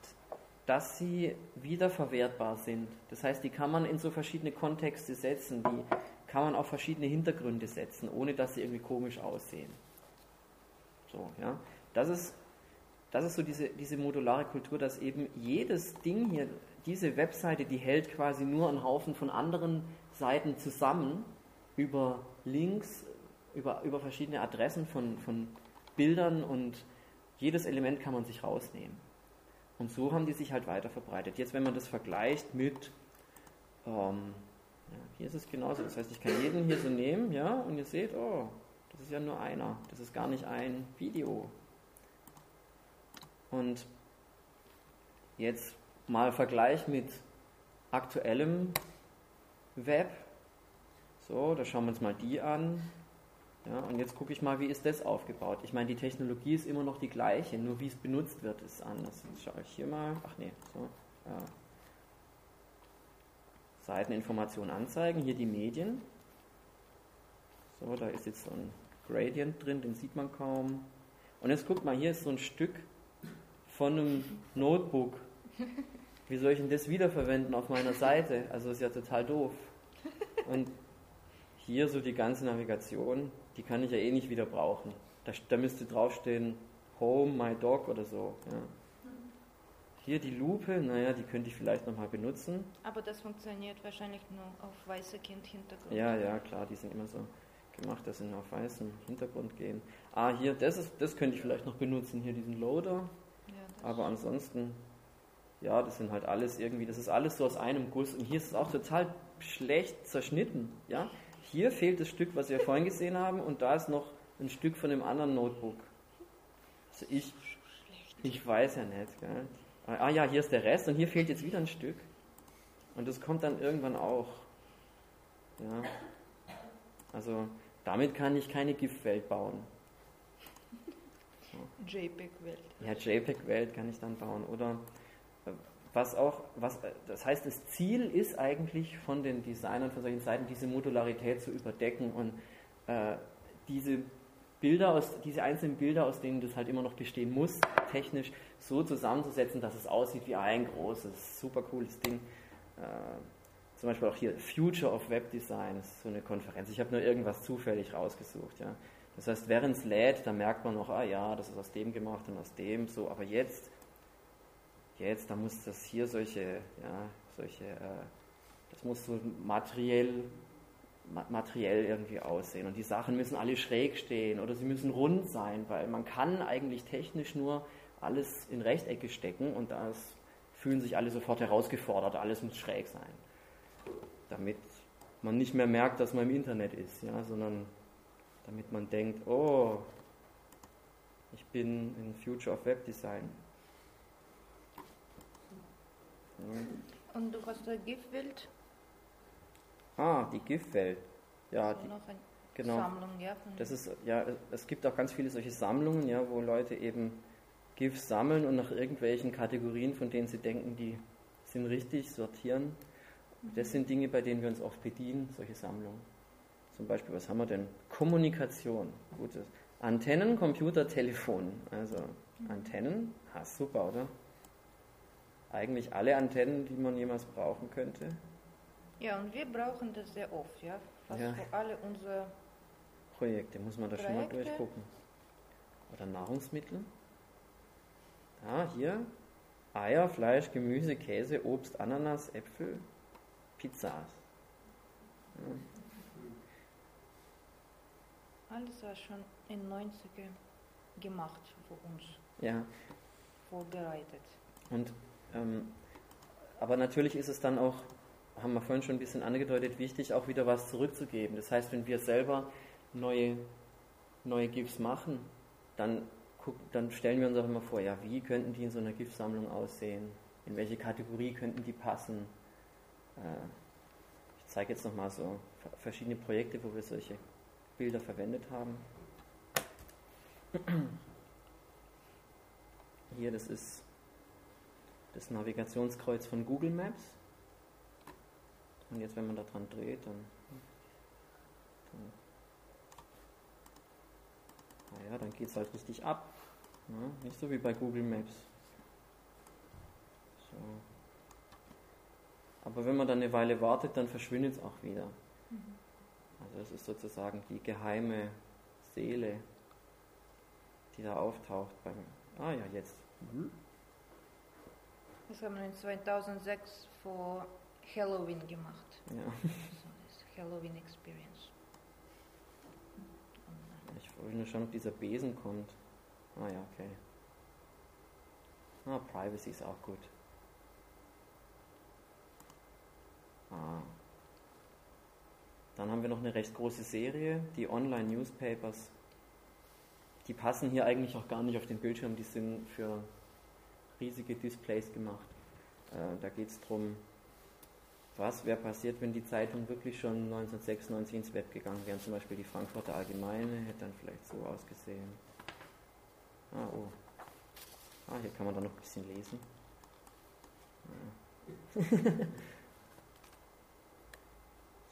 dass sie wiederverwertbar sind. Das heißt, die kann man in so verschiedene Kontexte setzen, die kann man auf verschiedene Hintergründe setzen, ohne dass sie irgendwie komisch aussehen. So, ja. Das ist, das ist so diese, diese modulare Kultur, dass eben jedes Ding hier, diese Webseite, die hält quasi nur einen Haufen von anderen Seiten zusammen über Links, über, über verschiedene Adressen von, von Bildern und jedes Element kann man sich rausnehmen. Und so haben die sich halt weiter verbreitet. Jetzt, wenn man das vergleicht mit, ähm, ja, hier ist es genauso. Das heißt, ich kann jeden hier so nehmen, ja, und ihr seht, oh, das ist ja nur einer. Das ist gar nicht ein Video. Und jetzt mal Vergleich mit aktuellem Web. So, da schauen wir uns mal die an. Ja, und jetzt gucke ich mal, wie ist das aufgebaut. Ich meine, die Technologie ist immer noch die gleiche, nur wie es benutzt wird, ist anders. Jetzt schaue ich hier mal. Ach nee, so. Ja. Seiteninformation anzeigen, hier die Medien. So, da ist jetzt so ein Gradient drin, den sieht man kaum. Und jetzt guckt mal, hier ist so ein Stück von einem Notebook. Wie soll ich denn das wiederverwenden auf meiner Seite? Also ist ja total doof. Und hier so die ganze Navigation, die kann ich ja eh nicht wieder brauchen. Da, da müsste draufstehen Home, My Dog oder so. Ja. Hier die Lupe, naja, die könnte ich vielleicht nochmal benutzen.
Aber das funktioniert wahrscheinlich nur auf weiße Kind-Hintergrund.
Ja, ja, klar, die sind immer so gemacht, dass sie auf weißem Hintergrund gehen. Ah, hier, das, ist, das könnte ich vielleicht noch benutzen, hier diesen Loader. Ja, Aber ansonsten, ja, das sind halt alles irgendwie, das ist alles so aus einem Guss. Und hier ist es auch total schlecht zerschnitten, ja. Hier fehlt das Stück, was wir vorhin gesehen haben, und da ist noch ein Stück von dem anderen Notebook. Also ich, ich weiß ja nicht, gell. Ah ja, hier ist der Rest und hier fehlt jetzt wieder ein Stück. Und das kommt dann irgendwann auch. Ja. Also damit kann ich keine GIF-Welt bauen.
So. JPEG-Welt.
Ja, JPEG-Welt kann ich dann bauen. Oder was auch, was, das heißt, das Ziel ist eigentlich von den Designern von solchen Seiten, diese Modularität zu überdecken und äh, diese Bilder aus, diese einzelnen Bilder, aus denen das halt immer noch bestehen muss, technisch so zusammenzusetzen, dass es aussieht wie ein großes, super cooles Ding. Äh, zum Beispiel auch hier Future of Web Design, ist so eine Konferenz. Ich habe nur irgendwas zufällig rausgesucht. Ja. Das heißt, während es lädt, da merkt man noch, ah ja, das ist aus dem gemacht und aus dem, so. Aber jetzt, jetzt, da muss das hier solche, ja, solche, äh, das muss so materiell materiell irgendwie aussehen. Und die Sachen müssen alle schräg stehen oder sie müssen rund sein, weil man kann eigentlich technisch nur alles in Rechtecke stecken und da fühlen sich alle sofort herausgefordert, alles muss schräg sein. Damit man nicht mehr merkt, dass man im Internet ist, ja, sondern damit man denkt, oh, ich bin in Future of Web Design.
Und du hast eine GIF-Welt
Ah, die GIF-Welt. Ja,
die, noch eine genau. Sammlung, ja.
Das ist, ja, es gibt auch ganz viele solche Sammlungen, ja, wo Leute eben GIFs sammeln und nach irgendwelchen Kategorien, von denen sie denken, die sind richtig, sortieren. Das sind Dinge, bei denen wir uns oft bedienen, solche Sammlungen. Zum Beispiel, was haben wir denn? Kommunikation. Gutes. Antennen, Computer, Telefon. Also Antennen, ha, super, oder? Eigentlich alle Antennen, die man jemals brauchen könnte.
Ja, und wir brauchen das sehr oft, ja. Fast ja. für alle unsere
Projekte muss man da Projekte. schon mal durchgucken. Oder Nahrungsmittel. Ah, hier Eier, Fleisch, Gemüse, Käse, Obst, Ananas, Äpfel, Pizzas. Ja.
Alles war schon in 90er gemacht für uns.
Ja.
Vorbereitet.
Und aber natürlich ist es dann auch haben wir vorhin schon ein bisschen angedeutet, wichtig, auch wieder was zurückzugeben. Das heißt, wenn wir selber neue neue GIFs machen, dann, guck, dann stellen wir uns auch immer vor, ja, wie könnten die in so einer GIF-Sammlung aussehen? In welche Kategorie könnten die passen? Äh, ich zeige jetzt nochmal so verschiedene Projekte, wo wir solche Bilder verwendet haben. Hier, das ist das Navigationskreuz von Google Maps. Und jetzt, wenn man da dran dreht, dann, dann naja, dann geht es halt richtig ab. Ja, nicht so wie bei Google Maps. So. Aber wenn man dann eine Weile wartet, dann verschwindet es auch wieder. Mhm. Also das ist sozusagen die geheime Seele, die da auftaucht beim. Ah ja, jetzt. Mhm.
Das haben wir in 2006 vor Halloween gemacht.
Ja.
So Halloween Experience.
Ich wollte nur schauen, ob dieser Besen kommt. Ah ja, okay. Ah, Privacy ist auch gut. Ah. Dann haben wir noch eine recht große Serie, die Online-Newspapers. Die passen hier eigentlich auch gar nicht auf den Bildschirm, die sind für riesige Displays gemacht. Äh, da geht es darum, was wäre passiert, wenn die Zeitung wirklich schon 1996 ins Web gegangen wäre. Zum Beispiel die Frankfurter Allgemeine hätte dann vielleicht so ausgesehen. Ah, oh. Ah, hier kann man dann noch ein bisschen lesen.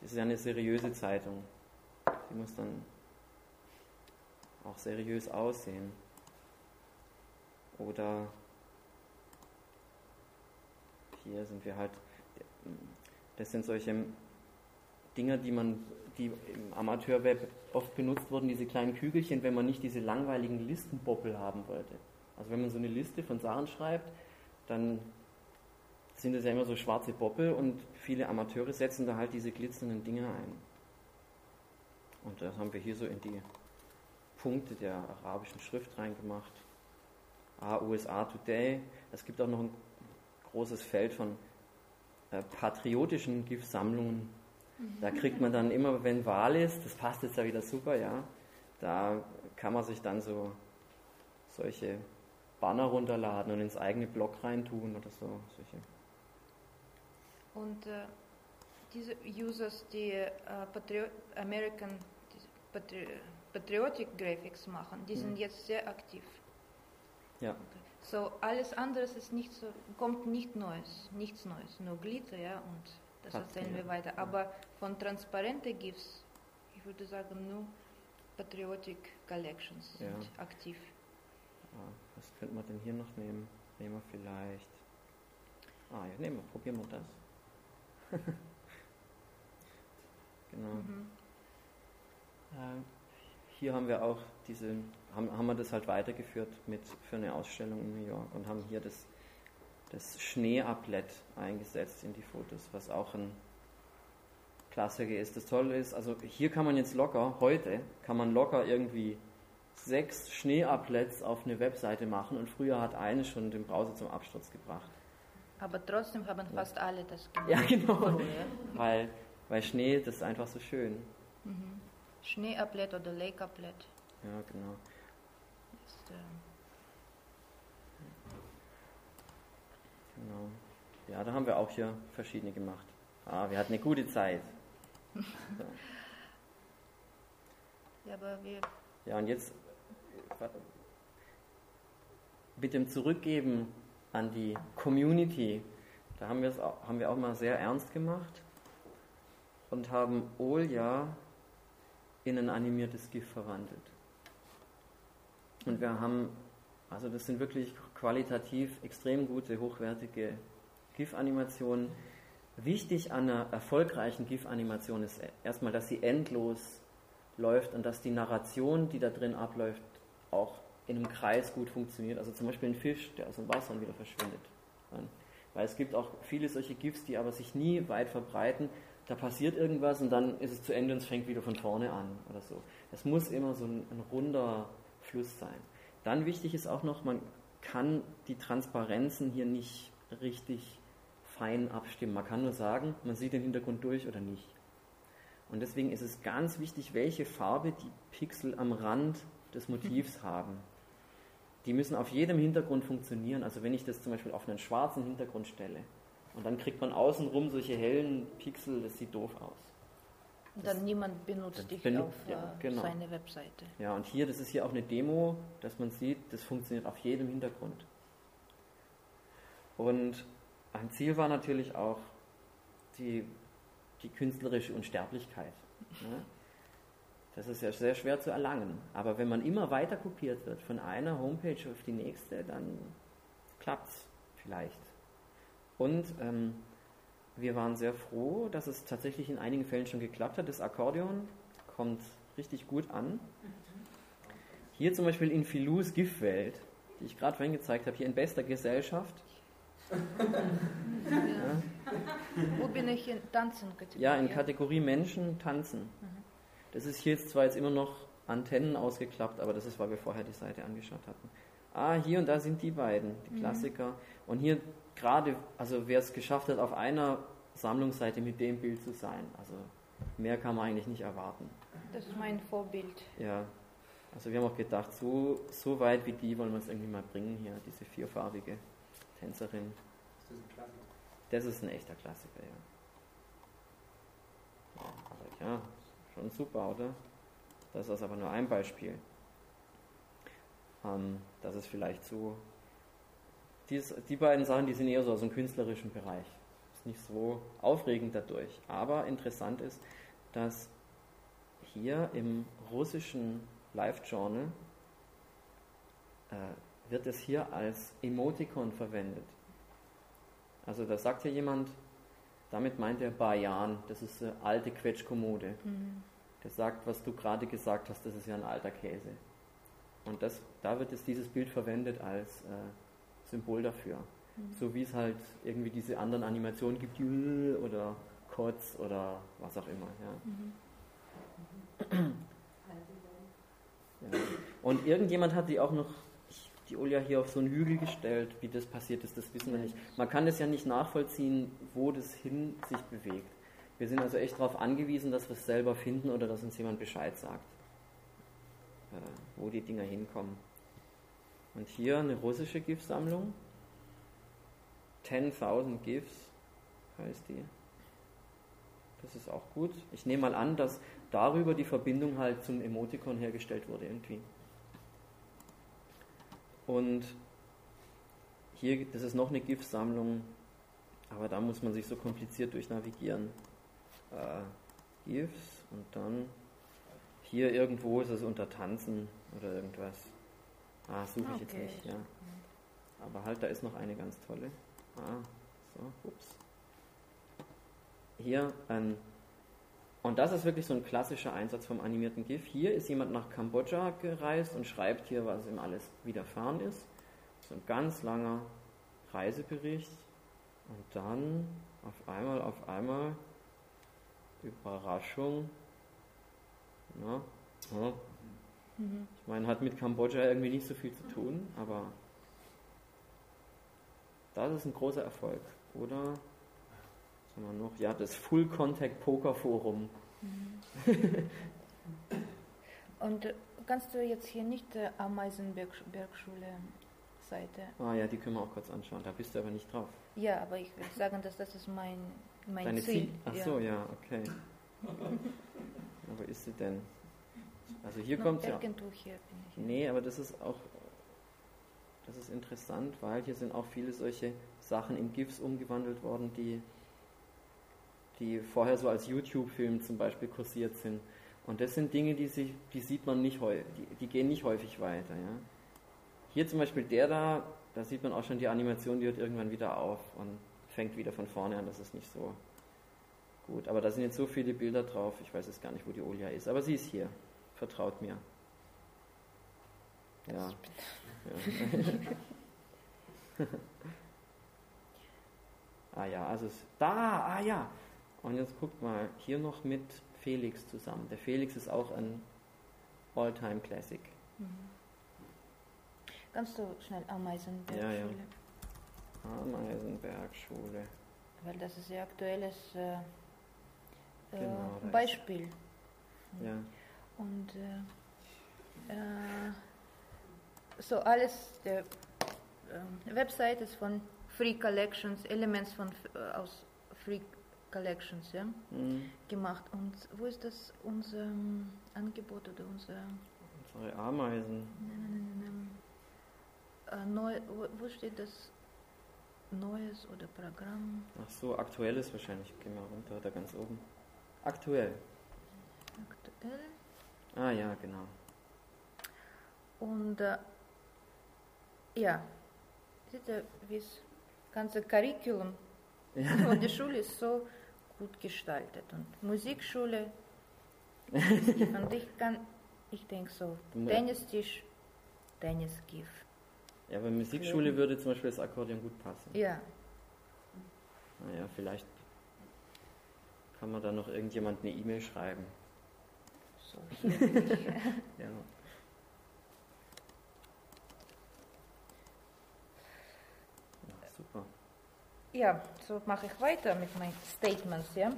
Das ist ja eine seriöse Zeitung. Sie muss dann auch seriös aussehen. Oder hier sind wir halt das sind solche Dinge, die man, die im Amateurweb oft benutzt wurden, diese kleinen Kügelchen, wenn man nicht diese langweiligen Listenboppel haben wollte. Also wenn man so eine Liste von Sachen schreibt, dann sind das ja immer so schwarze Boppel und viele Amateure setzen da halt diese glitzernden Dinge ein. Und das haben wir hier so in die Punkte der arabischen Schrift reingemacht. Ah, USA Today. Es gibt auch noch ein großes Feld von äh, patriotischen GIF-Sammlungen. Da kriegt man dann immer, wenn Wahl ist, das passt jetzt ja wieder super, ja, da kann man sich dann so solche Banner runterladen und ins eigene Blog reintun oder so. Solche.
Und äh, diese Users, die äh, Patri American Patri Patriotic Graphics machen, die mhm. sind jetzt sehr aktiv.
Ja. Okay.
So, alles andere ist nicht so, kommt nicht Neues, nichts Neues, nur Glitzer, ja, und das Hat erzählen wir weiter. Aber von transparente GIFs, ich würde sagen, nur Patriotic Collections sind ja. aktiv.
Ah, was könnte man denn hier noch nehmen? Nehmen wir vielleicht. Ah, ja, nehmen wir, probieren wir das. genau. Mhm. Äh, hier haben wir auch diese, haben, haben wir das halt weitergeführt mit, für eine Ausstellung in New York und haben hier das, das Schneeablett eingesetzt in die Fotos, was auch ein Klassiker ist. Das Tolle ist, also hier kann man jetzt locker, heute kann man locker irgendwie sechs Schneeablets auf eine Webseite machen und früher hat eine schon den Browser zum Absturz gebracht.
Aber trotzdem haben fast alle das
gemacht. Ja, genau. Weil, weil Schnee, das ist einfach so schön.
Mhm. Schneeablett oder Lakeablett.
Ja, genau. Genau. Ja, da haben wir auch hier verschiedene gemacht. Ah, wir hatten eine gute Zeit. So.
Ja, aber wir.
Ja, und jetzt mit dem Zurückgeben an die Community, da haben, auch, haben wir auch mal sehr ernst gemacht und haben Olja in ein animiertes GIF verwandelt. Und wir haben, also das sind wirklich qualitativ extrem gute, hochwertige GIF-Animationen. Wichtig an einer erfolgreichen GIF-Animation ist erstmal, dass sie endlos läuft und dass die Narration, die da drin abläuft, auch in einem Kreis gut funktioniert. Also zum Beispiel ein Fisch, der aus dem Wasser wieder verschwindet. Weil es gibt auch viele solche GIFs, die aber sich nie weit verbreiten, da passiert irgendwas und dann ist es zu Ende und es fängt wieder von vorne an oder so. Es muss immer so ein, ein runder Fluss sein. Dann wichtig ist auch noch, man kann die Transparenzen hier nicht richtig fein abstimmen. Man kann nur sagen, man sieht den Hintergrund durch oder nicht. Und deswegen ist es ganz wichtig, welche Farbe die Pixel am Rand des Motivs haben. Die müssen auf jedem Hintergrund funktionieren. Also wenn ich das zum Beispiel auf einen schwarzen Hintergrund stelle und dann kriegt man außenrum solche hellen Pixel, das sieht doof aus.
Und dann niemand benutzt dich
benu-
auf
ja,
äh,
genau.
seine Webseite.
Ja, und hier, das ist hier auch eine Demo, dass man sieht, das funktioniert auf jedem Hintergrund. Und ein Ziel war natürlich auch die, die künstlerische Unsterblichkeit. Ne? Das ist ja sehr schwer zu erlangen. Aber wenn man immer weiter kopiert wird von einer Homepage auf die nächste, dann klappt es vielleicht. Und ähm, wir waren sehr froh, dass es tatsächlich in einigen Fällen schon geklappt hat. Das Akkordeon kommt richtig gut an. Hier zum Beispiel in Filous GIF-Welt, die ich gerade vorhin gezeigt habe, hier in bester Gesellschaft.
Ja. Wo bin ich in Tanzen
Ja, in Kategorie Menschen tanzen. Das ist hier jetzt zwar jetzt immer noch Antennen ausgeklappt, aber das ist, weil wir vorher die Seite angeschaut hatten. Ah, hier und da sind die beiden, die Klassiker. Und hier gerade, also wer es geschafft hat, auf einer Sammlungsseite mit dem Bild zu sein, also mehr kann man eigentlich nicht erwarten.
Das ist mein Vorbild.
Ja, also wir haben auch gedacht, so, so weit wie die wollen wir es irgendwie mal bringen hier, diese vierfarbige Tänzerin.
Ist das ein Klassiker?
Das ist ein echter Klassiker, ja. ja. Aber ja, schon super, oder? Das ist aber nur ein Beispiel. Ähm, das ist vielleicht so. Dies, die beiden Sachen, die sind eher so aus dem künstlerischen Bereich. Ist nicht so aufregend dadurch. Aber interessant ist, dass hier im russischen Live-Journal äh, wird es hier als Emoticon verwendet. Also da sagt hier jemand, damit meint er Bayan, das ist eine alte Quetschkommode. Der sagt, was du gerade gesagt hast, das ist ja ein alter Käse. Und das, da wird jetzt dieses Bild verwendet als äh, Symbol dafür. So wie es halt irgendwie diese anderen Animationen gibt, oder Kotz oder was auch immer. Ja. Ja. Und irgendjemand hat die auch noch, die Olja hier auf so einen Hügel gestellt, wie das passiert ist, das wissen wir nicht. Man kann das ja nicht nachvollziehen, wo das hin sich bewegt. Wir sind also echt darauf angewiesen, dass wir es selber finden oder dass uns jemand Bescheid sagt, äh, wo die Dinger hinkommen. Und hier eine russische GIF-Sammlung. 10.000 GIFs heißt die. Das ist auch gut. Ich nehme mal an, dass darüber die Verbindung halt zum Emoticon hergestellt wurde irgendwie. Und hier, das ist noch eine GIF-Sammlung, aber da muss man sich so kompliziert durchnavigieren. Äh, GIFs und dann hier irgendwo ist es unter Tanzen oder irgendwas. Ah, suche ich jetzt
Okay.
nicht, ja. Aber halt, da ist noch eine ganz tolle. Ah, so, ups. Hier ein und das ist wirklich so ein klassischer Einsatz vom animierten GIF. Hier ist jemand nach Kambodscha gereist und schreibt hier, was ihm alles widerfahren ist. So ein ganz langer Reisebericht. Und dann auf einmal, auf einmal, Überraschung. Na, ja. Ich meine, hat mit Kambodscha irgendwie nicht so viel zu tun, aber das ist ein großer Erfolg, oder? Was haben wir noch? Ja, das Full Contact Poker Forum.
Und äh, kannst du jetzt hier nicht äh, Ameisenbergschule Seite?
Ah ja, die können wir auch kurz anschauen. Da bist du aber nicht drauf.
Ja, aber ich will sagen, dass das ist mein, mein
Deine
Ziel.
Ziel? Ach so, ja, okay. Aber ist sie denn? Also hier kommt ja.
Irgendwo hier.
Nee, aber das ist auch, das ist interessant, weil hier sind auch viele solche Sachen in GIFs umgewandelt worden, die, die vorher so als YouTube-Film zum Beispiel kursiert sind. Und das sind Dinge, die, sich, die sieht man nicht häufig, die, die gehen nicht häufig weiter. Ja? Hier zum Beispiel der da, da sieht man auch schon die Animation, die hört irgendwann wieder auf und fängt wieder von vorne an, das ist nicht so gut. Aber da sind jetzt so viele Bilder drauf, ich weiß jetzt gar nicht, wo die Olia ist, aber sie ist hier. Vertraut mir. Ja. ja. ah ja, also es, da, ah ja. Und jetzt guckt mal, hier noch mit Felix zusammen. Der Felix ist auch ein All-Time Classic.
Kannst du schnell Ameisenbergschule?
Ja, ja. Ameisenberg-Schule.
Weil das ist sehr aktuelles äh, äh,
Genau,
Beispiel.
Ja.
Und äh, äh, so alles der äh, Website ist von Free Collections, Elements von äh, aus Free Collections, ja,
Mhm.
gemacht. Und wo ist das unser ähm, Angebot oder unser
Unsere Ameisen.
nein, nein, nein, nein, äh, neu, wo, wo steht das Neues oder Programm?
Ach so, aktuelles wahrscheinlich. Geh mal runter, da ganz oben. Aktuell.
Aktuell.
Ah ja, genau.
Und äh, ja, seht ihr, wie das ganze Curriculum von der Schule ist so gut gestaltet. Und Musikschule, und ich kann, ich denke so, Tennistisch, Tennisgift.
Ja, bei Musikschule würde zum Beispiel das Akkordeon gut passen.
Ja,
Naja, vielleicht kann man da noch irgendjemand eine E-Mail schreiben.
So hier.
Ja. Ja, super.
ja, so mache ich weiter mit meinen Statements, ja.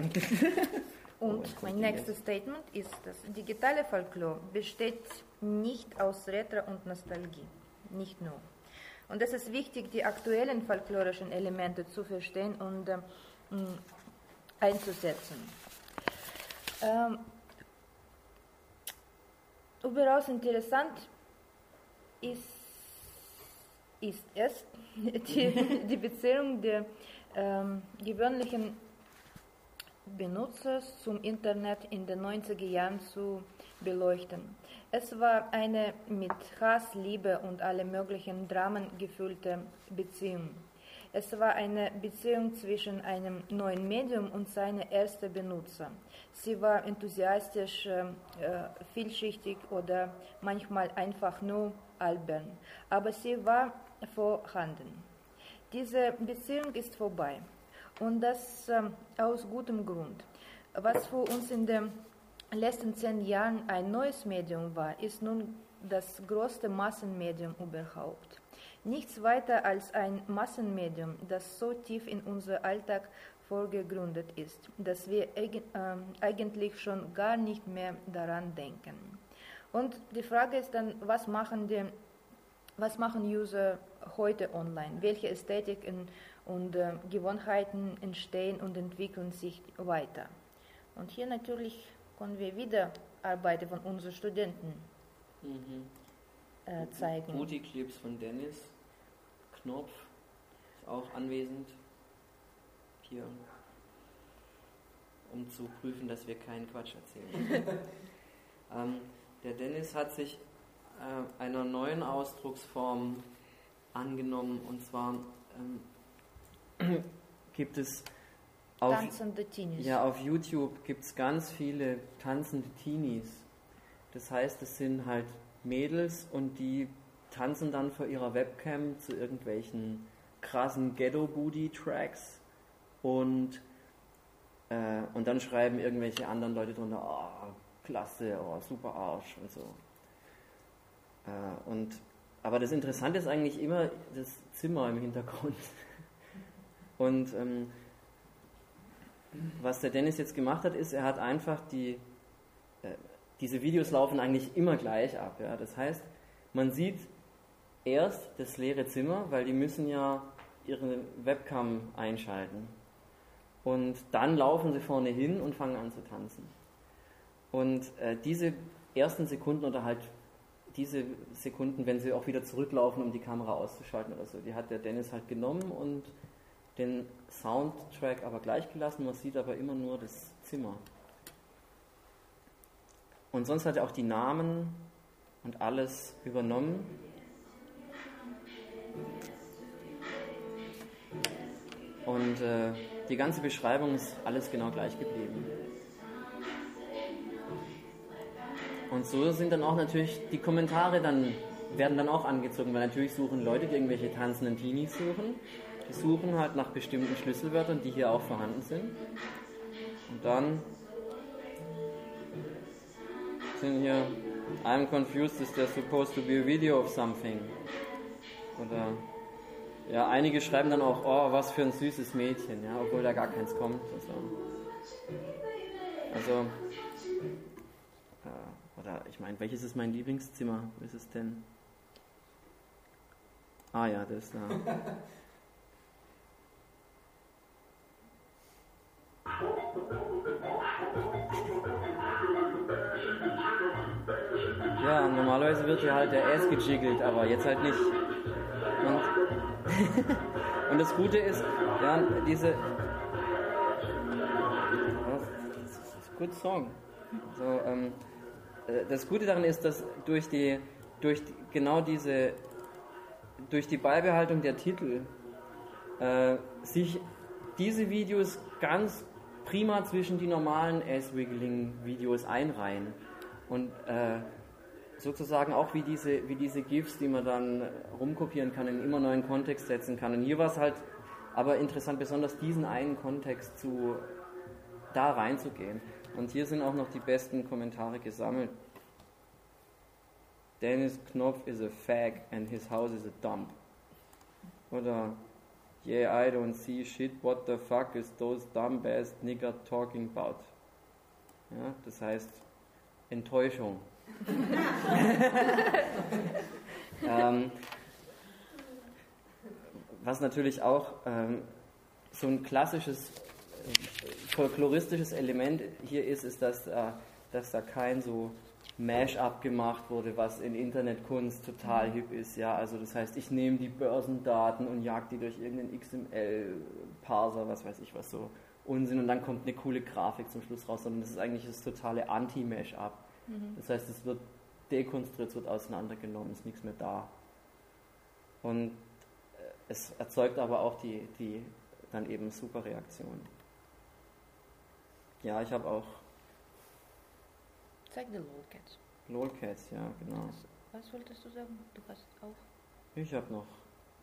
Oh,
Und
jetzt
mein nächstes Statement ist, dass digitale Folklore besteht nicht aus Retro und Nostalgie, nicht nur. Und es ist wichtig, die aktuellen folklorischen Elemente zu verstehen und mh, einzusetzen. Ähm, überaus interessant ist, ist es, die, die Beziehung der ähm, gewöhnlichen Benutzers zum Internet in den 90er Jahren zu beleuchten. Es war eine mit Hass, Liebe und alle möglichen Dramen gefüllte Beziehung. Es war eine Beziehung zwischen einem neuen Medium und seinem ersten Benutzer. Sie war enthusiastisch, äh, äh, vielschichtig oder manchmal einfach nur albern, aber sie war vorhanden. Diese Beziehung ist vorbei. Und das ähm, aus gutem Grund. Was für uns in den letzten zehn Jahren ein neues Medium war, ist nun das größte Massenmedium überhaupt. Nichts weiter als ein Massenmedium, das so tief in unser Alltag vorgegründet ist, dass wir ähm, eigentlich schon gar nicht mehr daran denken. Und die Frage ist dann, was machen die was machen User heute online? Welche Ästhetiken und äh, Gewohnheiten entstehen und entwickeln sich weiter? Und hier natürlich können wir wieder Arbeiten von unseren Studenten
Mhm.
äh, zeigen.
Booty-Clips von Dennis. Knopf ist auch anwesend. Hier. Um zu prüfen, dass wir keinen Quatsch erzählen. ähm, der Dennis hat sich äh, einer neuen Ausdrucksform angenommen und zwar ähm, gibt es auf,
Tanzende Teenies.
ja, auf YouTube gibt es ganz viele tanzende Teenies. Das heißt, es sind halt Mädels und die tanzen dann vor ihrer Webcam zu irgendwelchen krassen Ghetto-Booty-Tracks und, äh, und dann schreiben irgendwelche anderen Leute drunter, oh, klasse, oh, super Arsch und so. Äh, und, aber das Interessante ist eigentlich immer das Zimmer im Hintergrund. Und ähm, was der Dennis jetzt gemacht hat, ist, er hat einfach die, äh, diese Videos laufen eigentlich immer gleich ab. Ja? Das heißt, man sieht erst das leere Zimmer, weil die müssen ja ihre Webcam einschalten. Und dann laufen sie vorne hin und fangen an zu tanzen. Und äh, diese ersten Sekunden oder halt diese Sekunden, wenn sie auch wieder zurücklaufen, um die Kamera auszuschalten oder so, die hat der Dennis halt genommen und den Soundtrack aber gleich gelassen, man sieht aber immer nur das Zimmer. Und sonst hat er auch die Namen und alles übernommen. Und äh, die ganze Beschreibung ist alles genau gleich geblieben. Und so sind dann auch natürlich die Kommentare dann werden dann auch angezogen, weil natürlich suchen Leute, die irgendwelche tanzenden Teenies suchen, die suchen halt nach bestimmten Schlüsselwörtern, die hier auch vorhanden sind. Und dann sind hier I'm confused, is there supposed to be a video of something? Oder ja, einige schreiben dann auch, oh, was für ein süßes Mädchen, ja, obwohl da gar keins kommt. Also. Also, äh, oder ich meine, welches ist mein Lieblingszimmer? Wo ist es denn? Ah ja, das da. Ja, normalerweise wird hier halt der Ass gejiggelt, aber jetzt halt nicht. Und, das Gute ist, ja, diese. Guter Song. So, ähm, äh, das Gute daran ist, dass durch die, durch die, genau diese, durch die Beibehaltung der Titel äh, sich diese Videos ganz prima zwischen die normalen Ass-Wiggling-Videos einreihen. Und äh, sozusagen auch wie diese, wie diese GIFs, die man dann rumkopieren kann, in immer neuen Kontext setzen kann. Und hier war es halt aber interessant, besonders diesen einen Kontext zu, da reinzugehen. Und hier sind auch noch die besten Kommentare gesammelt. Dennis Knopf is a fag and his house is a dump. Oder Yeah, I don't see shit, what the fuck is those dumb ass nigger talking about? Ja, das heißt Enttäuschung. ähm, was natürlich auch ähm, so ein klassisches äh, folkloristisches Element hier ist, ist, dass, äh, dass da kein so Mash-up gemacht wurde, was in Internetkunst total hip ist. Ja, also das heißt, ich nehme die Börsendaten und jag die durch irgendeinen XML-Parser, was weiß ich was so Unsinn und dann kommt eine coole Grafik zum Schluss raus, sondern das ist eigentlich das totale Anti-Mash-up. Mhm. Das heißt, es wird dekonstruiert, es wird auseinandergenommen, ist nichts mehr da. Und äh, es erzeugt aber auch die, die dann eben super Reaktion. Ja, ich habe auch.
Zeig die Lolcats.
Lolcats, ja, genau.
Was, was wolltest du sagen? Du hast auch.
Ich habe noch.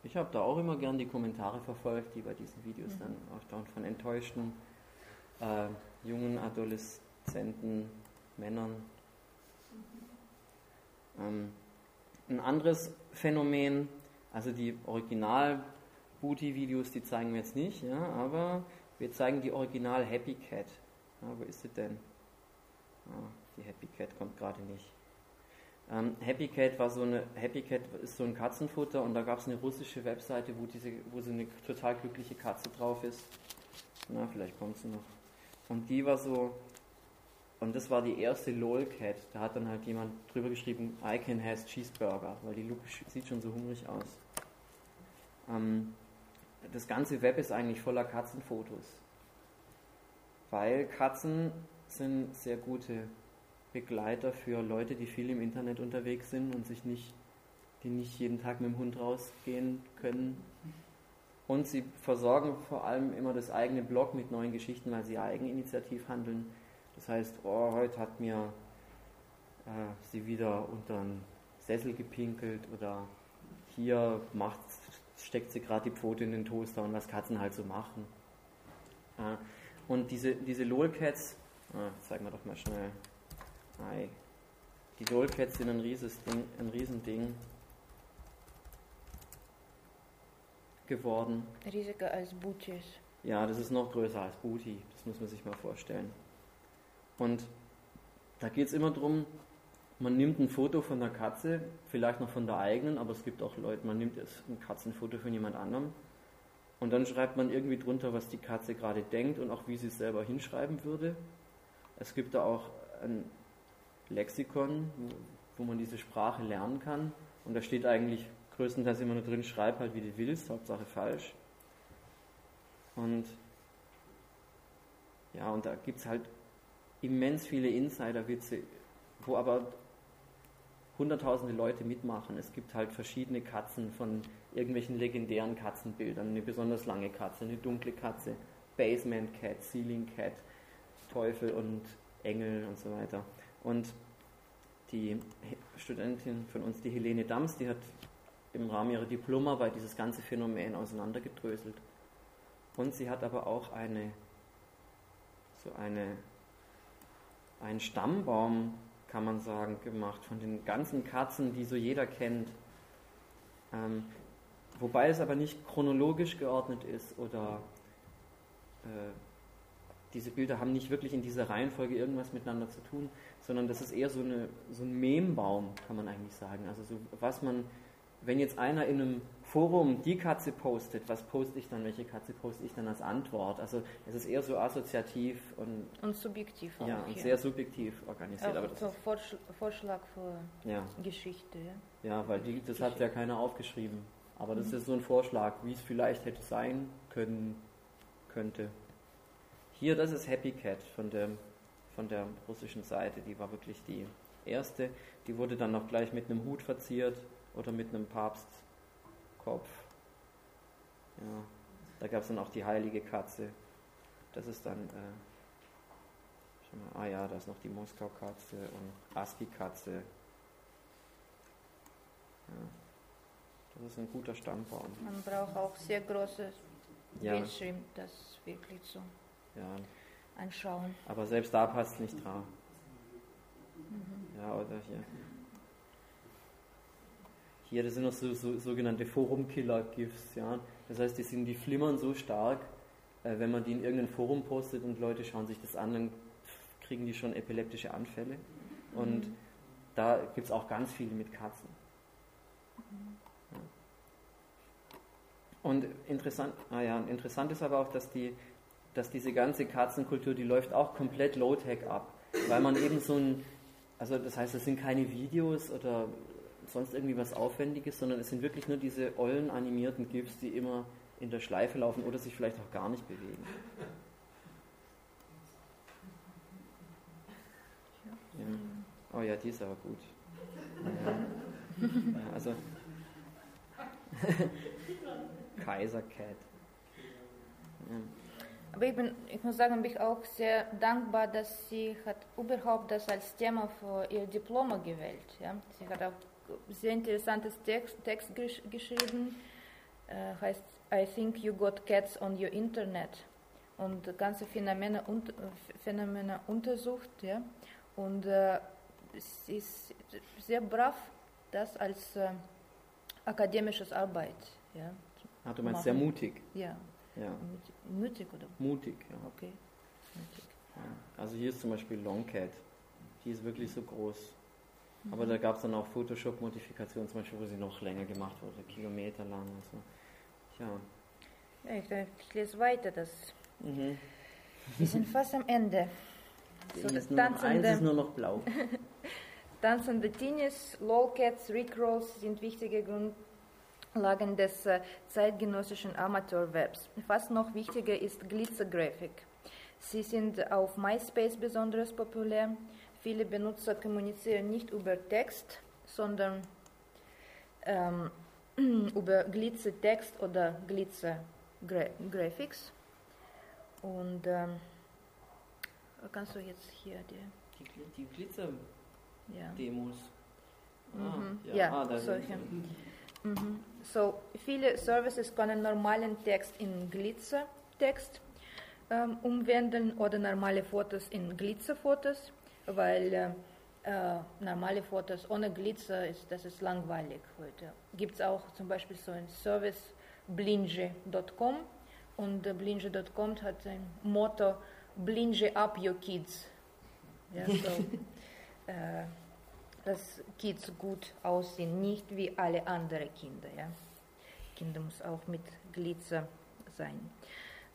Ich habe da auch immer gern die Kommentare verfolgt, die bei diesen Videos mhm. dann auftauchen von enttäuschten äh, jungen Adoleszenten, Männern, ein anderes Phänomen, also die Original-Booty-Videos, die zeigen wir jetzt nicht, ja, aber wir zeigen die Original Happy Cat. Ja, wo ist sie denn? Ah, die Happy Cat kommt gerade nicht. Ähm, Happy Cat war so eine Happy Cat ist so ein Katzenfutter und da gab es eine russische Webseite, wo diese, wo so eine total glückliche Katze drauf ist. Na, vielleicht kommt sie noch. Und die war so, und das war die erste LOL-Cat. Da hat dann halt jemand drüber geschrieben, I can has Cheeseburger, weil die Lupe sieht schon so hungrig aus. Ähm, das ganze Web ist eigentlich voller Katzenfotos. Weil Katzen sind sehr gute Begleiter für Leute, die viel im Internet unterwegs sind und sich nicht, die nicht jeden Tag mit dem Hund rausgehen können. Und sie versorgen vor allem immer das eigene Blog mit neuen Geschichten, weil sie eigeninitiativ handeln das heißt, oh, heute hat mir äh, sie wieder unter einen Sessel gepinkelt oder hier macht, steckt sie gerade die Pfote in den Toaster und was Katzen halt so machen. Äh, und diese, diese Lolcats, äh, zeigen wir doch mal schnell. Ei. Die Lolcats sind ein, rieses Ding, ein Riesending geworden.
Riesiger als Booties.
Ja, das ist noch größer als Booty, das muss man sich mal vorstellen. Und da geht es immer darum, man nimmt ein Foto von der Katze, vielleicht noch von der eigenen, aber es gibt auch Leute, man nimmt ein Katzenfoto von jemand anderem und dann schreibt man irgendwie drunter, was die Katze gerade denkt und auch wie sie es selber hinschreiben würde. Es gibt da auch ein Lexikon, wo man diese Sprache lernen kann und da steht eigentlich größtenteils immer nur drin, schreib halt wie du willst, Hauptsache falsch. Und ja, und da gibt es halt immens viele Insider-Witze, wo aber hunderttausende Leute mitmachen. Es gibt halt verschiedene Katzen von irgendwelchen legendären Katzenbildern. Eine besonders lange Katze, eine dunkle Katze, Basement Cat, Ceiling Cat, Teufel und Engel und so weiter. Und die Studentin von uns, die Helene Dams, die hat im Rahmen ihrer Diplomarbeit dieses ganze Phänomen auseinandergedröselt. Und sie hat aber auch eine so eine einen Stammbaum, kann man sagen, gemacht von den ganzen Katzen, die so jeder kennt. Ähm, wobei es aber nicht chronologisch geordnet ist oder äh, diese Bilder haben nicht wirklich in dieser Reihenfolge irgendwas miteinander zu tun, sondern das ist eher so, eine, so ein Membaum, kann man eigentlich sagen. Also so, was man, wenn jetzt einer in einem Forum die Katze postet, was poste ich dann, welche Katze poste ich dann als Antwort? Also es ist eher so assoziativ und,
und subjektiv.
Ja, und sehr subjektiv organisiert.
Auch so Vorschlag, Vorschlag für ja. Geschichte.
Ja, weil die, das hat ja keiner aufgeschrieben. Aber das mhm. ist so ein Vorschlag, wie es vielleicht hätte sein können, könnte. Hier, das ist Happy Cat von der, von der russischen Seite. Die war wirklich die erste. Die wurde dann noch gleich mit einem Hut verziert oder mit einem Papstkopf. Ja, da gab es dann auch die heilige Katze. Das ist dann, äh, mal, ah ja, da ist noch die Moskau-Katze und ASCII-Katze. Ja. Das ist ein guter Stammbaum.
Man braucht auch sehr großes ja. Bildschirm, das wirklich so ja. anschauen.
Aber selbst da passt es nicht drauf. Mhm. Ja, oder hier. Hier, das sind noch so, so sogenannte Forum-Killer-GIFs, ja. Das heißt, die sind, die flimmern so stark, äh, wenn man die in irgendein Forum postet und Leute schauen sich das an, dann kriegen die schon epileptische Anfälle. Und mhm. da gibt es auch ganz viele mit Katzen. Mhm. Und interessant, ah ja, interessant ist aber auch, dass, die, dass diese ganze Katzenkultur, die läuft auch komplett low-tech ab. Weil man eben so ein, also das heißt, es sind keine Videos oder sonst irgendwie was Aufwendiges, sondern es sind wirklich nur diese ollen animierten GIFs, die immer in der Schleife laufen oder sich vielleicht auch gar nicht bewegen. Ja. Oh ja, die ist aber gut. Ja, also Kaisercat.
Ja. Aber ich, bin, ich muss sagen, bin ich auch sehr dankbar, dass sie hat überhaupt das als Thema für ihr Diplom gewählt. Ja? Sie hat auch sehr interessantes Text, Text gesch geschrieben, äh, heißt I think you got cats on your Internet und ganze Phänomene, un Phänomene untersucht. Ja? Und äh, sie ist sehr brav, das als äh, akademisches Arbeit ja,
Ah, du meinst machen. sehr mutig.
Ja. ja. Mutig oder?
Mutig, ja.
Okay. Mutig.
Ja. Also hier ist zum Beispiel Longcat. Die ist wirklich so groß. Aber da gab es dann auch Photoshop-Modifikationen, zum Beispiel, wo sie noch länger gemacht wurde, Kilometer lang und so. Tja.
Ja, ich, ich lese weiter. Das mhm. Wir sind fast am Ende.
So, nur noch, eins ist nur noch blau.
Tanzende Teenies, Lolcats, Rickrolls sind wichtige Grund Lagen des äh, zeitgenössischen Amateurwebs. Fast noch wichtiger ist Glitzergrafik. Sie sind auf MySpace besonders populär. Viele Benutzer kommunizieren nicht über Text, sondern ähm, über Glitzertext oder Glitzergraphics. Und ähm, kannst du jetzt hier die,
die, die Glitzer-Demos?
Ja, ah, mhm. ja, ja ah, solche. Mhm. So, viele Services können normalen Text in Glitzertext ähm, umwandeln oder normale Fotos in Glitzerfotos, weil äh, äh, normale Fotos ohne Glitzer ist, das ist langweilig heute. Gibt es auch zum Beispiel so einen Service blinge.com und äh, blinge.com hat ein Motto Blinge up your kids. Ja, so, äh, dass Kids gut aussehen, nicht wie alle anderen Kinder. Ja? Kinder muss auch mit Glitzer sein.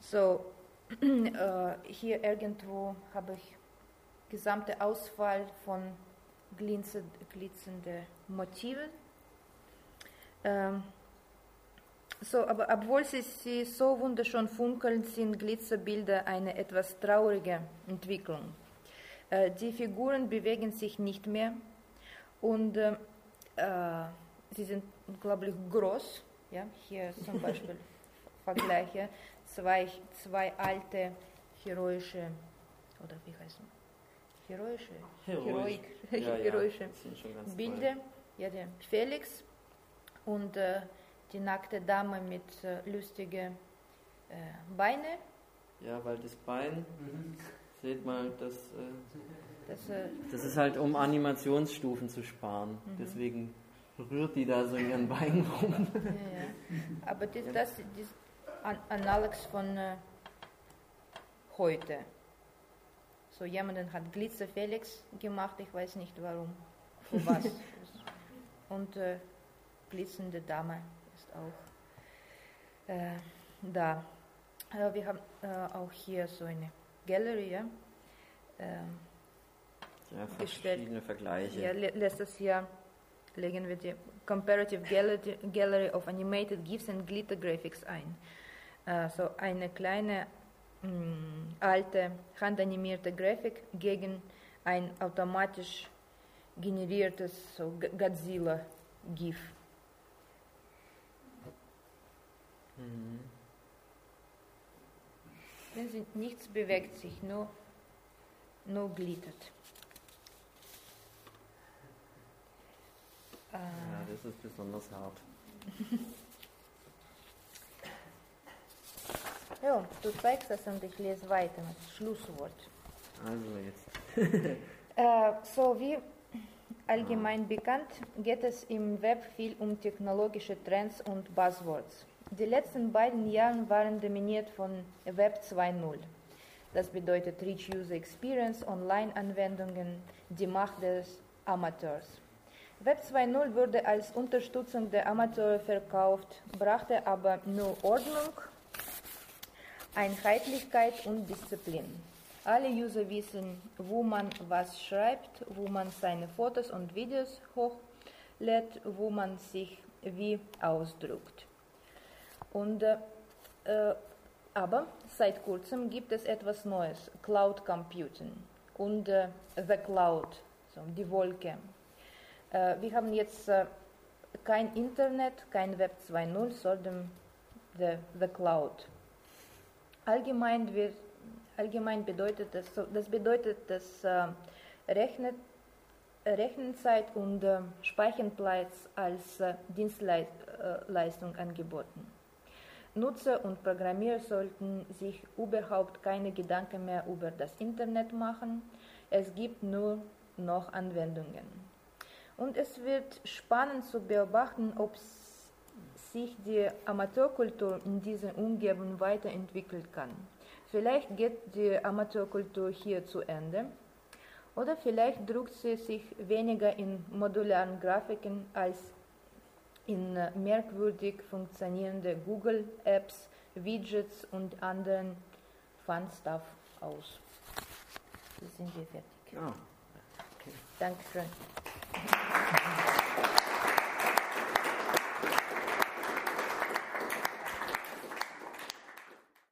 So, äh, hier irgendwo habe ich gesamte Auswahl von glitzer, glitzernde Motiven. Ähm, so, aber obwohl sie, sie so wunderschön funkeln, sind Glitzerbilder eine etwas traurige Entwicklung. Äh, die Figuren bewegen sich nicht mehr, und äh, sie sind unglaublich groß. Ja? Hier zum Beispiel Vergleiche. Zwei, zwei alte heroische, oder wie heißt man? Heroische,
Heroisch. Heroik, ja,
heroische ja, Bilder. Ja, der Felix und äh, die nackte Dame mit äh, lustigen äh, Beine.
Ja, weil das Bein, mhm. seht mal, das äh, das, äh, das ist halt, um Animationsstufen zu sparen. Mhm. Deswegen rührt die da so ihren Beinen rum. Ja,
ja. Aber das, das ist Analogs von äh, heute. So jemanden hat Glitzer Felix gemacht, ich weiß nicht warum, für was. Und äh, glitzernde Dame ist auch äh, da. Äh, wir haben äh, auch hier so eine Gallery, ja, ähm,
Ja,
Gestellt.
verschiedene Vergleiche.
ja, le- letztes Jahr legen wir die Comparative Gallery, Gallery of Animated GIFs and Glitter Graphics ein. Äh, so eine kleine mh, alte handanimierte Grafik gegen ein automatisch generiertes so G- Godzilla GIF.
Mhm.
Wenn sie nichts bewegt sich, nur, nur glittert.
Ja, das ist besonders hart.
ja, du zeigst das und ich lese weiter mit Schlusswort.
Also jetzt.
Äh, so wie allgemein bekannt geht es im Web viel um technologische Trends und Buzzwords. Die letzten beiden Jahre waren dominiert von Web 2.0. Das bedeutet Rich User Experience, Online-Anwendungen, die Macht des Amateurs. Web 2.0 wurde als Unterstützung der Amateure verkauft, brachte aber nur Ordnung, Einheitlichkeit und Disziplin. Alle User wissen, wo man was schreibt, wo man seine Fotos und Videos hochlädt, wo man sich wie ausdrückt. Und, äh, äh, aber seit kurzem gibt es etwas Neues, Cloud Computing und äh, The Cloud, so die Wolke. Äh, wir haben jetzt äh, kein Internet, kein Web 2.0, sondern the, the Cloud. Allgemein, wird, allgemein bedeutet das, das bedeutet, dass äh, Rechnet, Rechenzeit und äh, Speicherplatz als äh, Dienstleistung angeboten. Nutzer und Programmierer sollten sich überhaupt keine Gedanken mehr über das Internet machen. Es gibt nur noch Anwendungen. Und es wird spannend zu beobachten, ob sich die Amateurkultur in dieser Umgebung weiterentwickeln kann. Vielleicht geht die Amateurkultur hier zu Ende oder vielleicht drückt sie sich weniger in modularen Grafiken als in äh, merkwürdig funktionierende Google-Apps, Widgets und anderen Fun-Stuff aus. Jetzt sind wir fertig.
Ja. Okay.
Dankeschön.